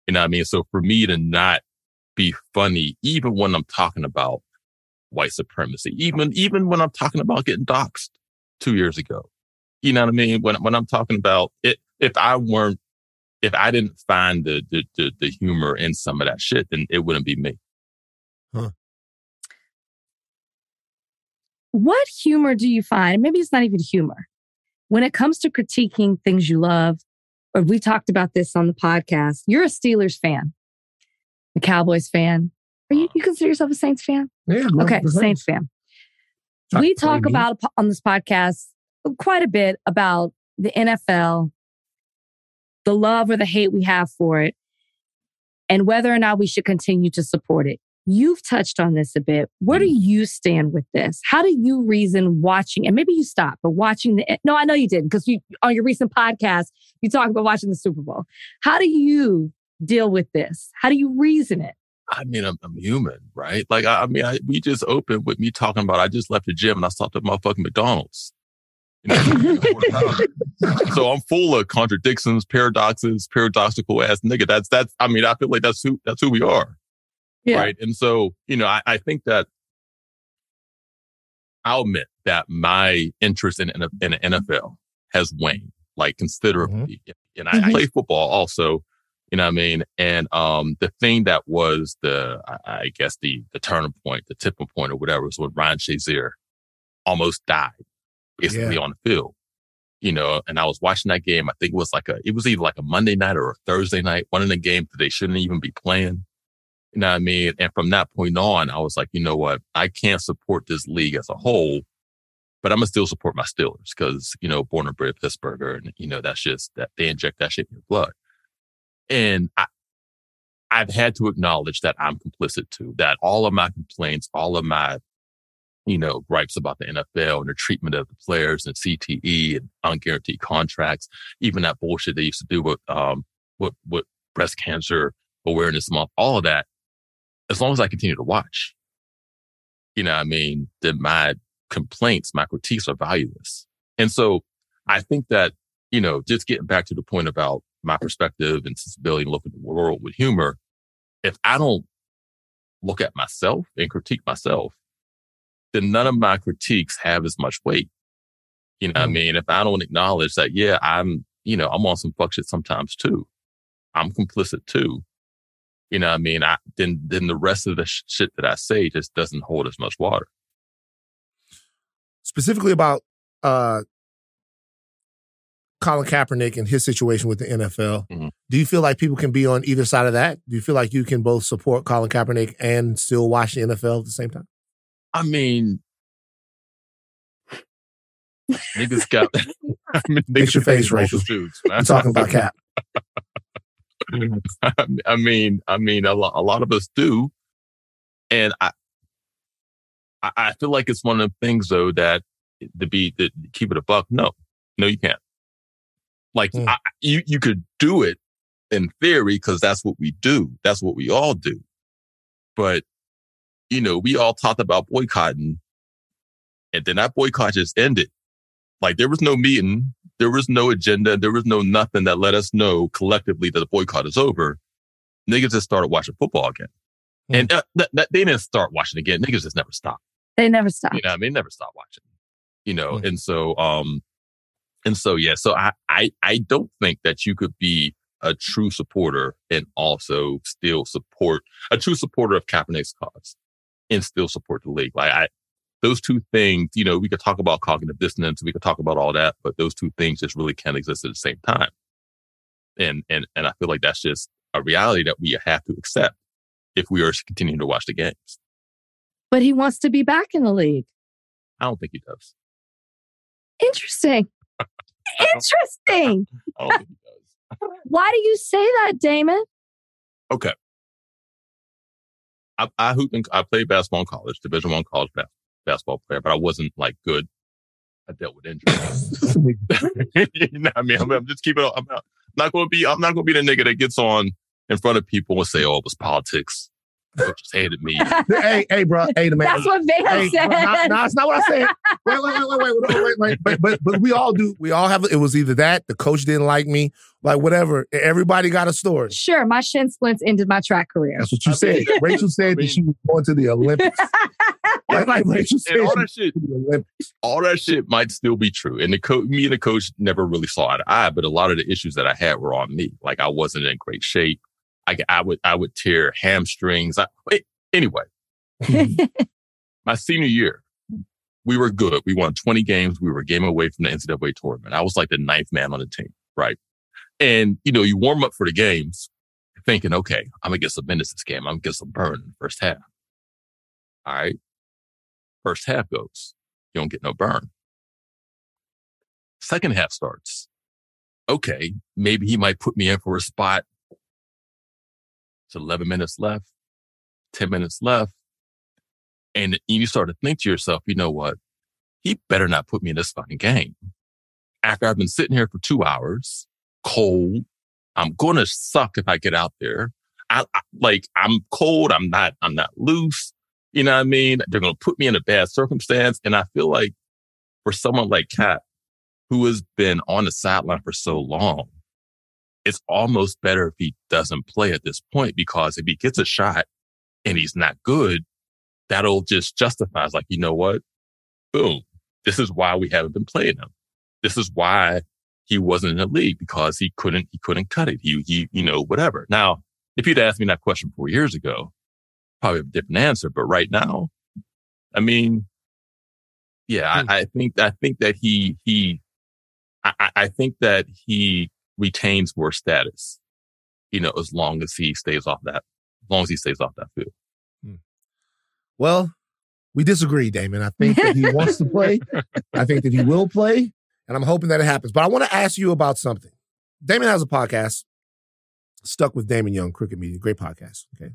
You know what I mean? So for me to not be funny, even when I'm talking about white supremacy, even, even when I'm talking about getting doxxed two years ago, you know what I mean? When, when I'm talking about it, if I weren't, if I didn't find the, the, the, the humor in some of that shit, then it wouldn't be me. Huh. What humor do you find? Maybe it's not even humor. When it comes to critiquing things you love, or we talked about this on the podcast, you're a Steelers fan, a Cowboys fan. Are you, you consider yourself a Saints fan? Yeah. Okay, Saints fan. Talk we talk about on this podcast quite a bit about the NFL, the love or the hate we have for it, and whether or not we should continue to support it. You've touched on this a bit. Where do mm. you stand with this? How do you reason watching? And maybe you stopped, but watching the no, I know you didn't because you on your recent podcast you talk about watching the Super Bowl. How do you deal with this? How do you reason it? I mean, I'm, I'm human, right? Like, I, I mean, I, we just opened with me talking about, I just left the gym and I stopped at motherfucking McDonald's. You know? so I'm full of contradictions, paradoxes, paradoxical ass nigga. That's, that's, I mean, I feel like that's who, that's who we are. Yeah. Right. And so, you know, I, I think that I'll admit that my interest in, in, in the NFL has waned like considerably. And I, I Mhm. play football also, you know what I mean? And, um, the thing that was the, I, I guess the, the turning point, the tipping point or whatever was when Ryan Shazier almost died basically Yeah. on the field, you know, and I was watching that game. I think it was like a, it was either like a Monday night or a Thursday night, one of the games that they shouldn't even be playing. You know what I mean? And from that point on, I was like, you know what? I can't support this league as a whole, but I'm gonna still support my Steelers because, you know, born and bred Pittsburgher and, you know, that's just that they inject that shit in your blood. And I, I've had to acknowledge that I'm complicit too, that all of my complaints, all of my, you know, gripes about the NFL and the treatment of the players and CTE and unguaranteed contracts, even that bullshit they used to do with, um, with, with breast cancer awareness month, all of that, as long as I continue to watch, you know I mean, then my complaints, my critiques are valueless. And so I think that, you know, just getting back to the point about my perspective and sensibility and look at the world with humor, if I don't look at myself and critique myself, then none of my critiques have as much weight. You know what I mean? If I don't acknowledge that, yeah, I'm, you know, I'm on some fuck shit sometimes too. I'm complicit too. You know what I mean? I, then, then the rest of the sh- shit that I say just doesn't hold as much water. specifically about uh, Colin Kaepernick and his situation with the NFL. Mhm. Do you feel like people can be on either side of that? Do you feel like you can both support Colin Kaepernick and still watch the NFL at the same time? I mean, niggas got, I mean, Fix your face, Rachel. I'm talking about Cap. I mean, I mean, a lot, a lot of us do. And I, I- feel like it's one of the things though that to be, to keep it a buck. No, no, you can't. Like Hmm. I, you, you could do it in theory because that's what we do. That's what we all do. But, you know, we all talked about boycotting and then that boycott just ended. Like there was no meeting. There was no agenda. There was no nothing that let us know collectively that the boycott is over. Niggas just started watching football again. And uh, th- th- they didn't start watching again. Niggas just never stopped. They never stop. You know, what I mean, never stop watching. You know, Mm. and so, um, and so, yeah. So I, I, I don't think that you could be a true supporter and also still support a true supporter of Kaepernick's cause and still support the league. Like I, those two things, you know, we could talk about cognitive dissonance, we could talk about all that, but those two things just really can't exist at the same time. And, and, and I feel like that's just a reality that we have to accept if we are continuing to watch the games. But he wants to be back in the league. I don't think he does. Interesting. Interesting. I don't think he does. Why do you say that, Damon? Okay. I, I and I played basketball in college, Division One college bas- basketball player, but I wasn't like good. I dealt with injuries. you know I mean? I'm, I'm just keeping. I'm not, not going to be. I'm not going to be the nigga that gets on in front of people and say, "Oh, it was politics." Coach just hated me. hey, hey, bro. Hey, the man. That's what Van Hey, said. bro, nah, nah, it's not what I said. Wait, wait, wait, wait, wait, wait, wait, wait. But, but, but we all do. We all have. It was either that the coach didn't like me, like whatever. Everybody got a story. Sure, my shin splints ended my track career. That's what you I said. mean- Rachel said I that she was going to the Olympics. like, like Rachel said, and all that shit, was going to the Olympics. all that shit might still be true. And the coach, me and the coach never really saw eye to eye, but a lot of the issues that I had were on me. Like I wasn't in great shape. I, I would, I would tear hamstrings. I, anyway, my senior year, hmm. we were good. We won 20 games. We were a game away from the NCAA tournament. I was like the ninth man on the team, right? And, you know, you warm up for the games thinking, okay, I'm going to get some minutes this game. I'm going to get some burn in the first half. All right. First half goes. You don't get no burn. Second half starts. Okay. Maybe he might put me in for a spot. It's 11 minutes left, 10 minutes left. And you start to think to yourself, you know what? He better not put me in this fucking game. After I've been sitting here for two hours, cold, I'm going to suck if I get out there. I, I like, I'm cold. I'm not, I'm not loose. You know what I mean? They're going to put me in a bad circumstance. And I feel like for someone like Kap, who has been on the sideline for so long, it's almost better if he doesn't play at this point because if he gets a shot and he's not good, that'll just justify, like, you know what? Boom. This is why we haven't been playing him. This is why he wasn't in the league because he couldn't, he couldn't cut it. He, he, you know, whatever. Now, if you'd asked me that question four years ago, probably have a different answer. But right now, I mean, yeah, I, hmm. I think, I think that he, he, I- I think that he retains more status, you know, as long as he stays off that, as long as he stays off that field. Well, we disagree, Damon. I think that he wants to play. I think that he will play, and I'm hoping that it happens. But I want to ask you about something. Damon has a podcast, Stuck with Damon Young, Crooked Media, great podcast. Okay,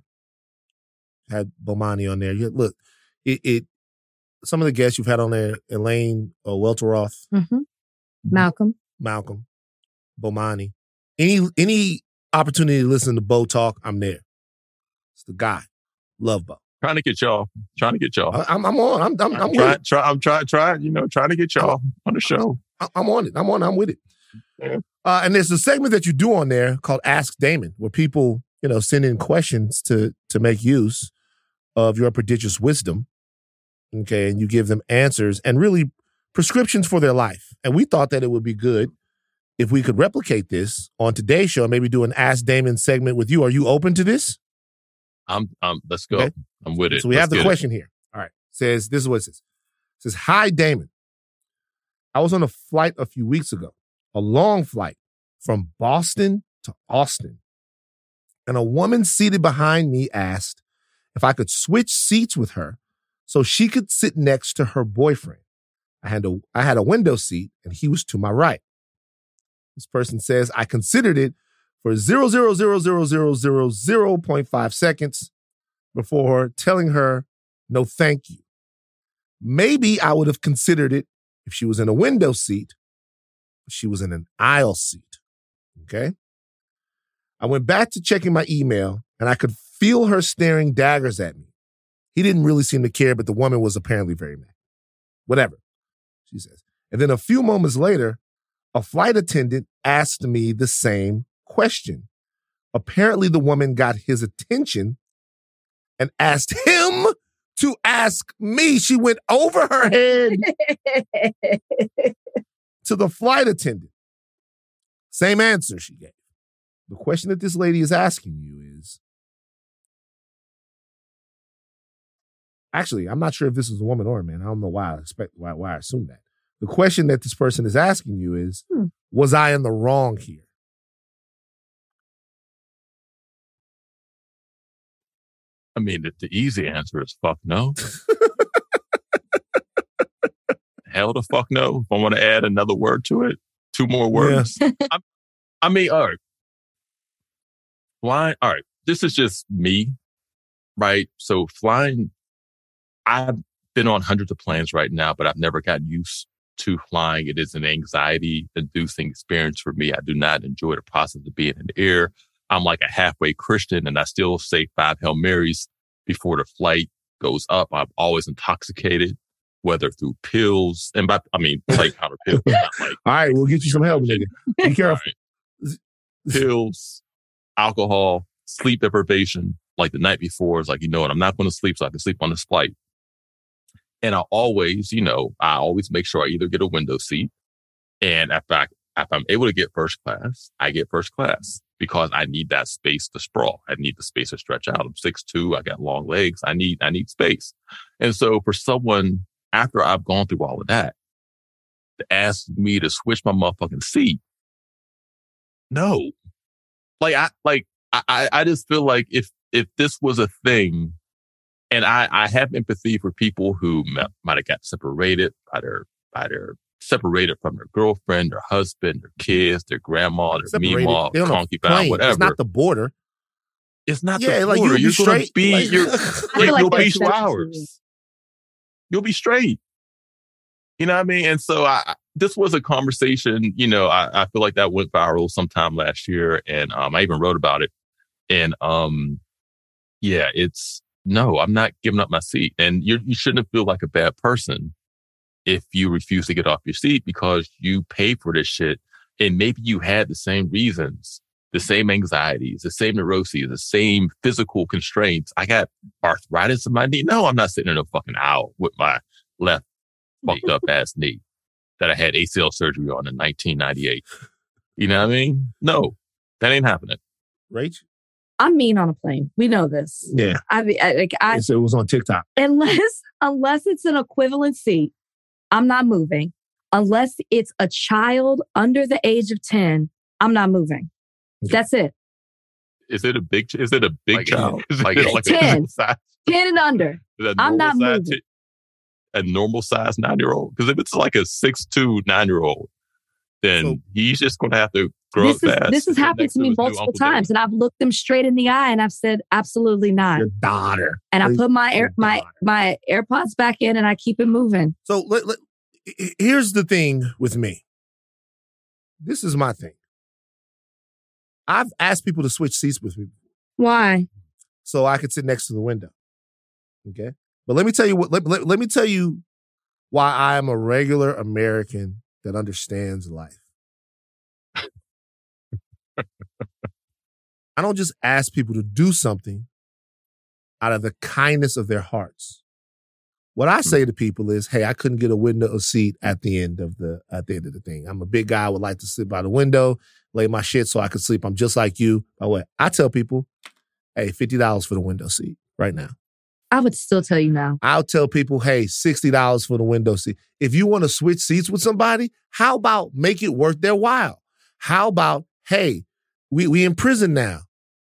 had Bomani on there. You, look, it, it. Some of the guests you've had on there, Elaine uh, Welteroth, hmm Malcolm. Malcolm, Bomani. Any any opportunity to listen to Bo talk, I'm there. It's the guy. Love Bo. Trying to get y'all, trying to get y'all. I, I'm, I'm on. I'm, I'm, I'm trying, try, I'm trying, trying, you know, trying to get y'all on the show. I'm on it. I'm on. I'm with it. Yeah. Uh, and there's a segment that you do on there called Ask Damon, where people, you know, send in questions to to make use of your prodigious wisdom. Okay, and you give them answers and really prescriptions for their life. And we thought that it would be good if we could replicate this on today's show. Maybe do an Ask Damon segment with you. Are you open to this? I'm, I'm, let's go. Okay. I'm with it. So we Let's have the get it. question here. All right. Says this is what it says. It says, Hi Damon. I was on a flight a few weeks ago, a long flight from Boston to Austin. And a woman seated behind me asked if I could switch seats with her so she could sit next to her boyfriend. I had a I had a window seat and he was to my right. This person says I considered it for zero zero zero zero zero zero zero point five seconds before telling her no thank you. Maybe I would have considered it if she was in a window seat, but she was in an aisle seat. Okay. I went back to checking my email and I could feel her staring daggers at me. He didn't really seem to care, but the woman was apparently very mad. Whatever, she says. And then a few moments later, a flight attendant asked me the same question. Apparently, the woman got his attention and asked him to ask me. She went over her head to the flight attendant. Same answer she gave. The question that this lady is asking you is actually, I'm not sure if this is a woman or a man. I don't know why I expect why, why I assume that. The question that this person is asking you is Hmm. Was I in the wrong here? I mean, the, the easy answer is fuck no. hell the fuck no. If I want to add another word to it, two more words. I, I mean, all right. Flying, all right. This is just me, right? So flying, I've been on hundreds of planes right now, but I've never gotten used to flying. It is an anxiety inducing experience for me. I do not enjoy the process of being in the air. I'm like a halfway Christian and I still say five Hail Marys before the flight goes up. I'm always intoxicated, whether through pills and by, I mean, like powder pills. Like, All right, we'll get you some help, nigga. Be careful. Right. Pills, alcohol, sleep deprivation. Like the night before, it's like, you know what? I'm not going to sleep so I can sleep on this flight. And I always, you know, I always make sure I either get a window seat and if, I, if I'm able to get first class, I get first class because I need that space to sprawl. I need the space to stretch out. I'm six two. I got long legs. I need, I need space. And so for someone after I've gone through all of that to ask me to switch my motherfucking seat, no, like I, like I, I just feel like if, if this was a thing and I, I have empathy for people who might have got separated by their, by their separated from their girlfriend, their husband, their kids, their grandma, their Separated. meemaw, concubine, whatever. It's not the border. It's not Yeah, the like, border. be You're gonna straight. be, Like- you're, like, you'll be two hours. You'll be straight. You know what I mean? And so I, I- this was a conversation, you know, I, I feel like that went viral sometime last year and, um, I even wrote about it and, um, yeah, it's no, I'm not giving up my seat and you you shouldn't feel like a bad person if you refuse to get off your seat because you pay for this shit and maybe you had the same reasons, the same anxieties, the same neuroses, the same physical constraints. I got arthritis in my knee. No, I'm not sitting in a fucking aisle with my left fucked up ass knee that I had ACL surgery on in 1998. You know what I mean? No, that ain't happening. Rach? I'm mean on a plane. We know this. Yeah. I mean, I, like I So it was on TikTok. unless unless it's an equivalent seat, I'm not moving. Unless it's a child under the age of 10, I'm not moving. That's it. Is it a big? Is it a big Like- child? Is like- it like 10. normal size? 10 and under. Is it a I'm not size moving. ti- a normal size nine year old? Because if it's like a six two nine year old, then So- he's just going to have to grow This up is fast. this has happened to me multiple Uncle Dave. times, and I've looked them straight in the eye and I've said absolutely not. Your daughter. And I put my air, your my daughter. my AirPods back in, and I keep it moving. So let, let, here's the thing with me. This is my thing. I've asked people to switch seats with me Why? so I could sit next to the window. Okay. But let me tell you what, let, let, let me tell you why I am a regular American that understands life. I don't just ask people to do something out of the kindness of their hearts. What I hmm. say to people is, "Hey, I couldn't get a window seat hmm. at the end of the at the end of the thing. I'm a big guy. I would like to sit by the window, lay my shit so I could sleep. I'm just like you. By the way, I tell people, hey, fifty dollars for the window seat right now. I would still tell you now. I'll tell people, hey, sixty dollars for the window seat. If you want to switch seats with somebody, how about make it worth their while? How about, hey, we we in prison now.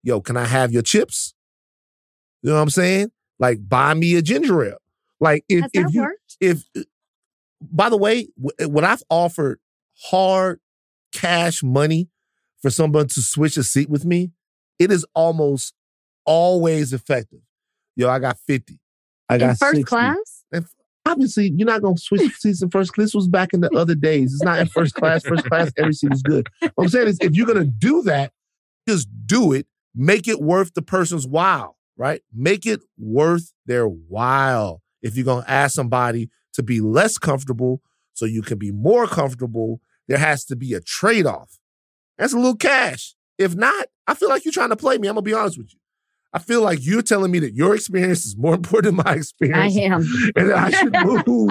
Yo, can I have your chips? You know what I'm saying? Like, buy me a ginger ale. Like, if Has if you worked? if by the way, wh- eh, when I've offered hard cash money for someone to switch a seat with me, it is almost always effective. Yo, I got 50. I got In first 60. class? And obviously, you're not gonna switch seats in first class. This was back in the other days. It's not in first class. First class, every seat is good. What I'm saying is if you're gonna do that, just do it. Make it worth the person's while, right? Make it worth their while. If you're gonna ask somebody to be less comfortable so you can be more comfortable, there has to be a trade-off. That's a little cash. If not, I feel like you're trying to play me. I'm gonna be honest with you. I feel like you're telling me that your experience is more important than my experience. I am. and that I should move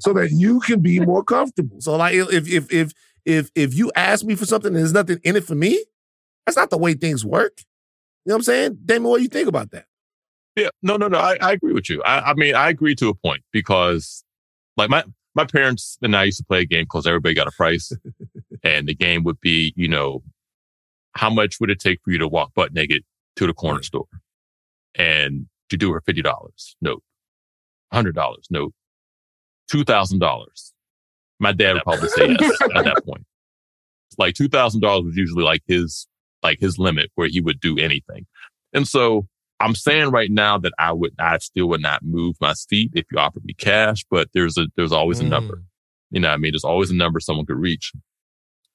so that you can be more comfortable. So like if if if if if you ask me for something and there's nothing in it for me, that's not the way things work. You know what I'm saying? Damon, what do you think about that? Yeah, no, no, no. I, I agree with you. I, I mean, I agree to a point because, like my my parents and I used to play a game called everybody got a price, and the game would be, you know, how much would it take for you to walk butt naked to the corner store, and to do her fifty dollars? Nope. Hundred dollars? Nope. Two thousand dollars? My dad would probably say yes at that point. Like two thousand dollars was usually like his like his limit where he would do anything. And so I'm saying right now that I would I still would not move my seat if you offered me cash, but there's a there's always a number. Mm. You know what I mean? There's always a number someone could reach.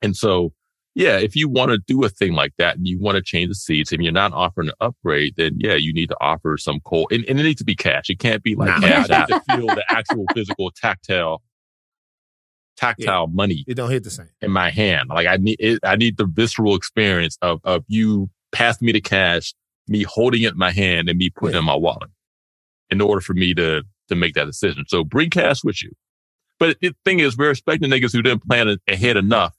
And so yeah, if you want to do a thing like that and you want to change the seats and you're not offering an upgrade, then yeah, you need to offer some cold and, and it needs to be cash. It can't be like Nah. cash. I have to feel the actual physical tactile tactile money It don't hit the same. in my hand. Like I need it, I need the visceral experience of of you passing me the cash, me holding it in my hand, and me putting Yeah. it in my wallet in order for me to to make that decision. So bring cash with you. But the thing is, we're expecting niggas who didn't plan ahead enough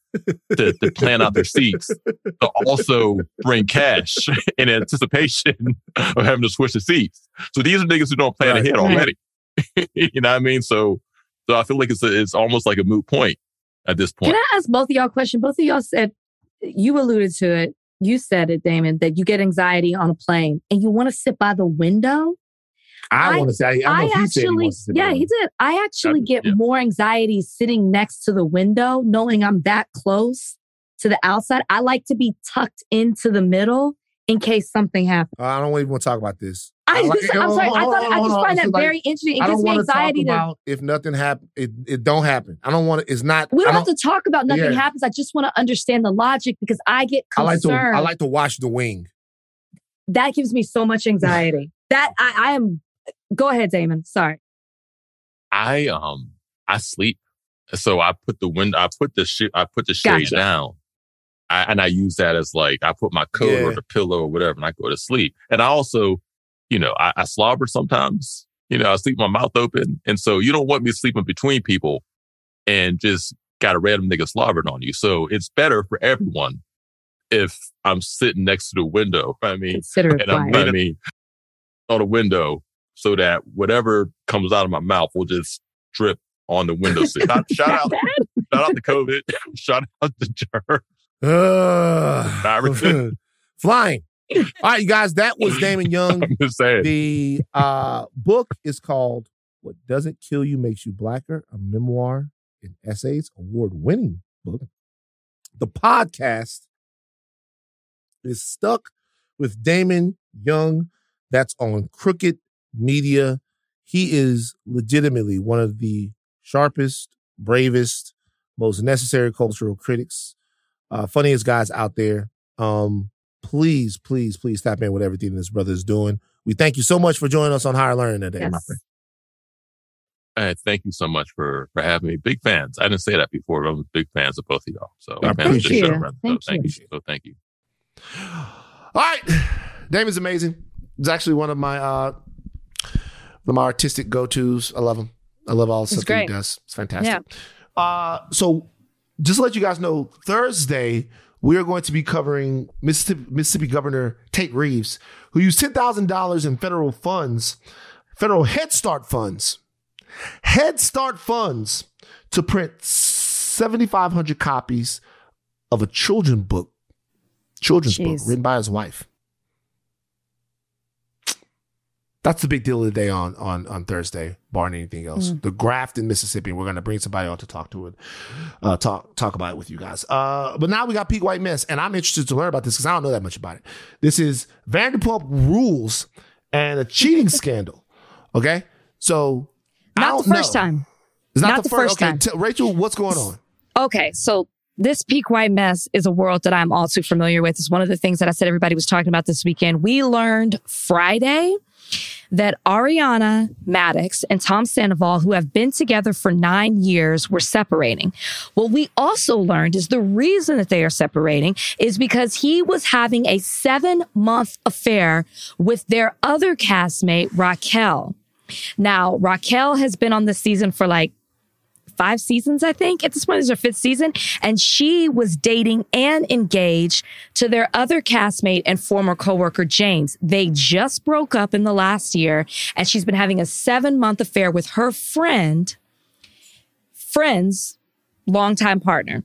to, to plan out their seats to also bring cash in anticipation of having to switch the seats. So these are niggas who don't plan Right. ahead Right. already. you know what I mean? So, so I feel like it's a, it's almost like a moot point at this point. Can I ask both of y'all a question? Both of y'all said you alluded to it. You said it, Damon, that you get anxiety on a plane and you want to sit by the window. I, I- want to say. I, I, don't know I if he said he actually, wants to yeah, by he did. I actually get yeah. more anxiety sitting next to the window, knowing I'm that close to the outside. I like to be tucked into the middle in case something happens. I don't even want to talk about this. I just, I'm hold sorry. on, I thought on, I just on. find that like- very interesting. It I gives me want to talk anxiety to. if nothing happens, It it don't happen. I don't want to. It's not. We don't I have to talk about nothing Yeah. happens. I just want to understand the logic because I get I like to. I like to watch the wing. that gives me so much anxiety. that I, I am. Go ahead, Damon. Sorry. I um I sleep, so I put the window, I put the shit, I put the shade Gotcha. down, I, and I use that as like I put my coat or the pillow or whatever, and I go to sleep. And I also, you know, I, I slobber sometimes. You know, I sleep with my mouth open, and so you don't want me sleeping between people and just got a random nigga slobbering on you. So it's better for everyone if I'm sitting next to the window. I mean, Consider it and I'm, quiet. I mean, on a window so that whatever comes out of my mouth will just drip on the window sill. shout, shout out, shout out to COVID. shout out to germ. Uh, Not flying. All right, you guys. That was Damon Young. I'm just saying. The uh, book is called "What Doesn't Kill You Makes You Blacker," a memoir and essays award-winning book. The podcast is stuck with Damon Young. That's on Crooked Media. He is legitimately one of the sharpest, bravest, most necessary cultural critics, uh, funniest guys out there. Um, please, please, please tap in with everything this brother is doing. We thank you so much for joining us on Higher Learning today, my friend. Uh, thank you so much for for having me. Big fans. I didn't say that before, but I'm big fans of both of y'all. So I big fans of the appreciate show, it. brother. Thank so thank you. you. So thank you. All right. Damon's amazing. It's actually one of my uh one of my artistic go-tos. I love him. I love all the stuff that he does. It's fantastic. Uh so just to let you guys know, Thursday we are going to be covering Mississippi, Mississippi Governor Tate Reeves, who used ten thousand dollars in federal funds, federal Head Start funds, Head Start funds to print seventy five hundred copies of a children book, children's book written by his wife. That's the big deal of the day on on on Thursday, barring anything else. Mm. The graft in Mississippi. We're gonna bring somebody on to talk to it, uh, talk talk about it with you guys. Uh, but now we got Peak White Mess, and I'm interested to learn about this because I don't know that much about it. This is Vanderpump Rules and a cheating scandal. Okay, so Not the first know. time. It's not, Not the, the first. first okay, time. t- Rachel, what's going on? Okay, so this peak white mess is a world that I'm all too familiar with. It's one of the things that I said everybody was talking about this weekend. We learned Friday that Ariana Madix and Tom Sandoval, who have been together for nine years, were separating. What we also learned is the reason that they are separating is because he was having a seven month affair with their other castmate, Raquel. Now, Raquel has been on the season for like five seasons, I think. At this point, is her fifth season. And she was dating and engaged to their other castmate and former coworker, James. They just broke up in the last year, and she's been having a seven month affair with her friend, friend's longtime partner.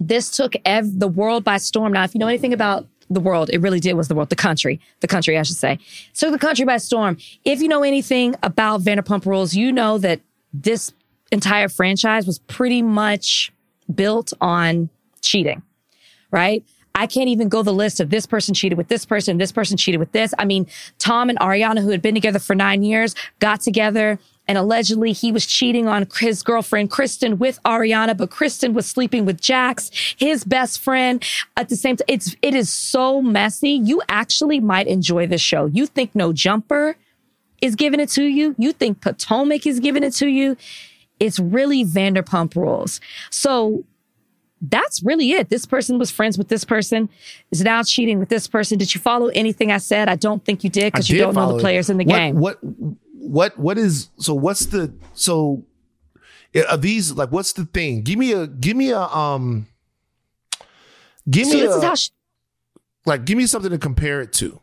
This took ev- the world by storm. Now, if you know anything about the world, it really did was the world, the country, the country, I should say. Took the country by storm. If you know anything about Vanderpump Rules, you know that this entire franchise was pretty much built on cheating, right? I can't even go the list of this person cheated with this person, this person cheated with this. I mean, Tom and Ariana, who had been together for nine years, got together and allegedly he was cheating on his girlfriend Kristen with Ariana, but Kristen was sleeping with Jax, his best friend. At the same time, it's it is so messy. You actually might enjoy this show. You think No Jumper is giving it to you. You think Potomac is giving it to you. It's really Vanderpump Rules. So that's really it. This person was friends with this person, is now cheating with this person. Did you follow anything I said? I don't think you did because you don't know the players in the What- game. What what what is so what's the so are these like what's the thing? Give me a give me a um give me this a is how. She, like give me something to compare it to.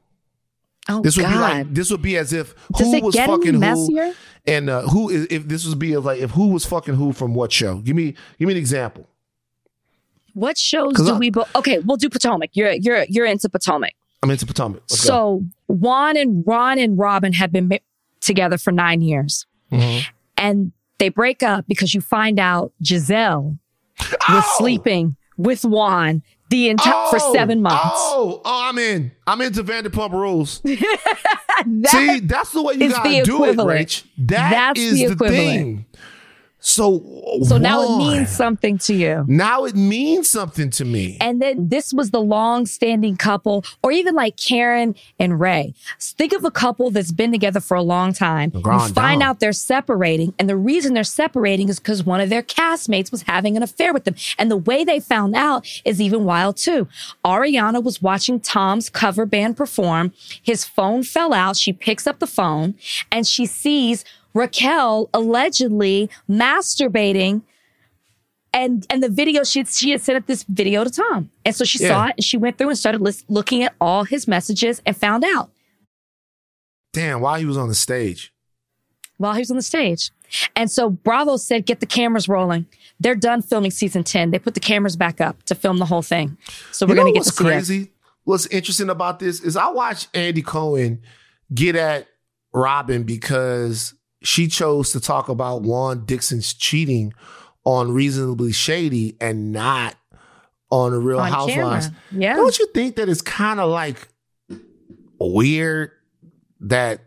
Oh This would God. be like this would be as if who was fucking who and uh, who is if this would be of like if who was fucking who from what show? Give me give me an example. What shows do I- we? Bo- okay, we'll do Potomac. You're you're you're into Potomac. I'm into Potomac. Let's go. so Juan and Ron and Robyn have been together for nine years, Mhm. and they break up because you find out Gizelle was Oh! sleeping with Juan the entire for Oh! seven months. Oh, oh, I'm in. I'm into Vanderpump Rules. That- See, that's the way you gotta do it. Rach. That That's is the the, equivalent. thing. So, so now it means something to you. Now it means something to me. And then this was the long standing couple, or even like Karen and Ray. Think of a couple that's been together for a long time. You find dame. out they're separating. And the reason they're separating is because one of their castmates was having an affair with them. And the way they found out is even wild too. Ariana was watching Tom's cover band perform. His phone fell out. She picks up the phone and she sees Raquel allegedly masturbating and and the video she she had sent up this video to Tom, and so she saw it and she went through and started lis- looking at all his messages and found out Damn, while he was on the stage. while he was on the stage. And so Bravo said, "Get the cameras rolling. They're done filming season ten. They put the cameras back up to film the whole thing. So we're you know gonna get what's to see it. crazy? What's interesting about this is I watched Andy Cohen get at Robyn because she chose to talk about Juan Dixon's cheating on Reasonably Shady and not on the Real on Housewives. camera. Yeah. Don't you think that it's kind of like weird that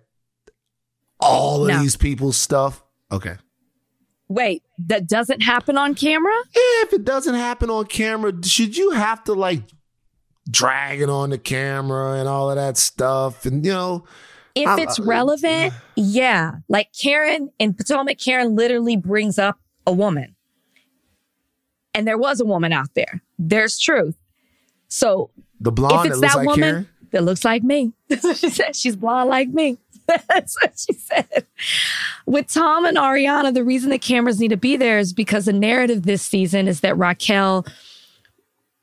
all of No. these people's stuff? Okay. Wait, that doesn't happen on camera? if it doesn't happen on camera, should you have to like drag it on the camera and all of that stuff? And you know, If I'm- it's relevant, yeah. Like Karen in Potomac, Karen literally brings up a woman. And there was a woman out there. There's truth. So the blonde if it's that like woman Karen. that looks like me, that's what she said. She's blonde like me. That's what she said. With Tom and Ariana, the reason the cameras need to be there is because the narrative this season is that Raquel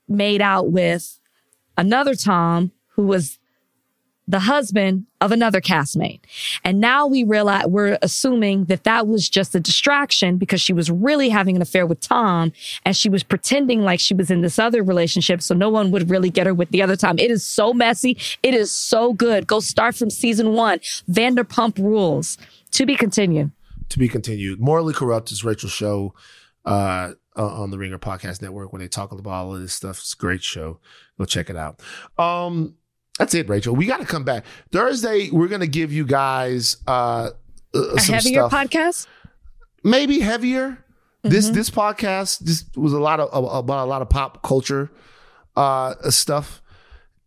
made out with another Tom who was the husband of another castmate. And now we realize we're assuming that that was just a distraction because she was really having an affair with Tom and she was pretending like she was in this other relationship so no one would really get her with the other Tom. It is so messy. It is so good. Go start from season one. Vanderpump rules. To be continued. To be continued. Morally Corrupt is Rachel's show uh, on the Ringer Podcast Network when they talk about all of this stuff. It's a great show. Go check it out. Um, that's it, Rachel. We got to come back Thursday. We're gonna give you guys uh, uh, A heavier stuff. podcast? maybe heavier. This Mm-hmm. this podcast just was a lot of about a lot of pop culture uh stuff.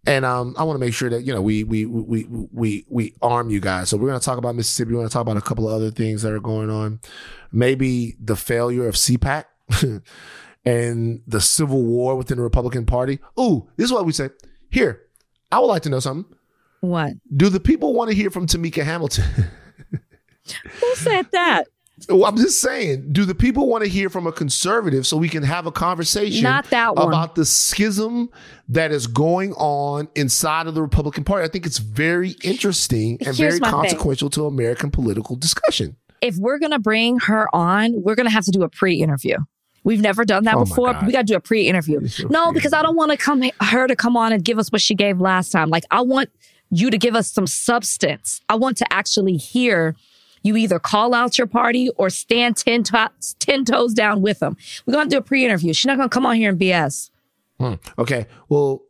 And um, I want to make sure that you know we we we we we arm you guys. So we're going to talk about Mississippi. We're going to talk about a couple of other things that are going on. Maybe the failure of CPAC and the civil war within the Republican Party. Ooh, this is what we say. Here, I would like to know something. What? Do the people want to hear from Tamika Hamilton? Who said that? Well, I'm just saying, do the people want to hear from a conservative so we can have a conversation Not that one. about the schism that is going on inside of the Republican Party? I think it's very interesting and Here's very my thing. consequential to American political discussion. if we're going to bring her on, we're going to have to do a pre-interview. We've never done that Oh before. We got to do a pre-interview. so No, because I don't want to come her to come on and give us what she gave last time. Like I want you to give us some substance. I want to actually hear You either call out your party or stand 10, to- 10 toes down with them. We're going to do a pre interview. She's not going to come on here and BS. Hmm. Okay. Well,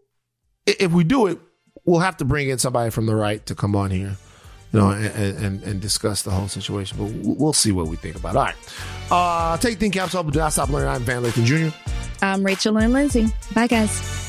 if we do it, we'll have to bring in somebody from the right to come on here, you know, and, and, and discuss the whole situation. But we'll see what we think about it. All right. Uh, take think caps up. Do I stop learning? I'm Van Lathan Jr. I'm Rachel Lynn Lindsay. Bye, guys.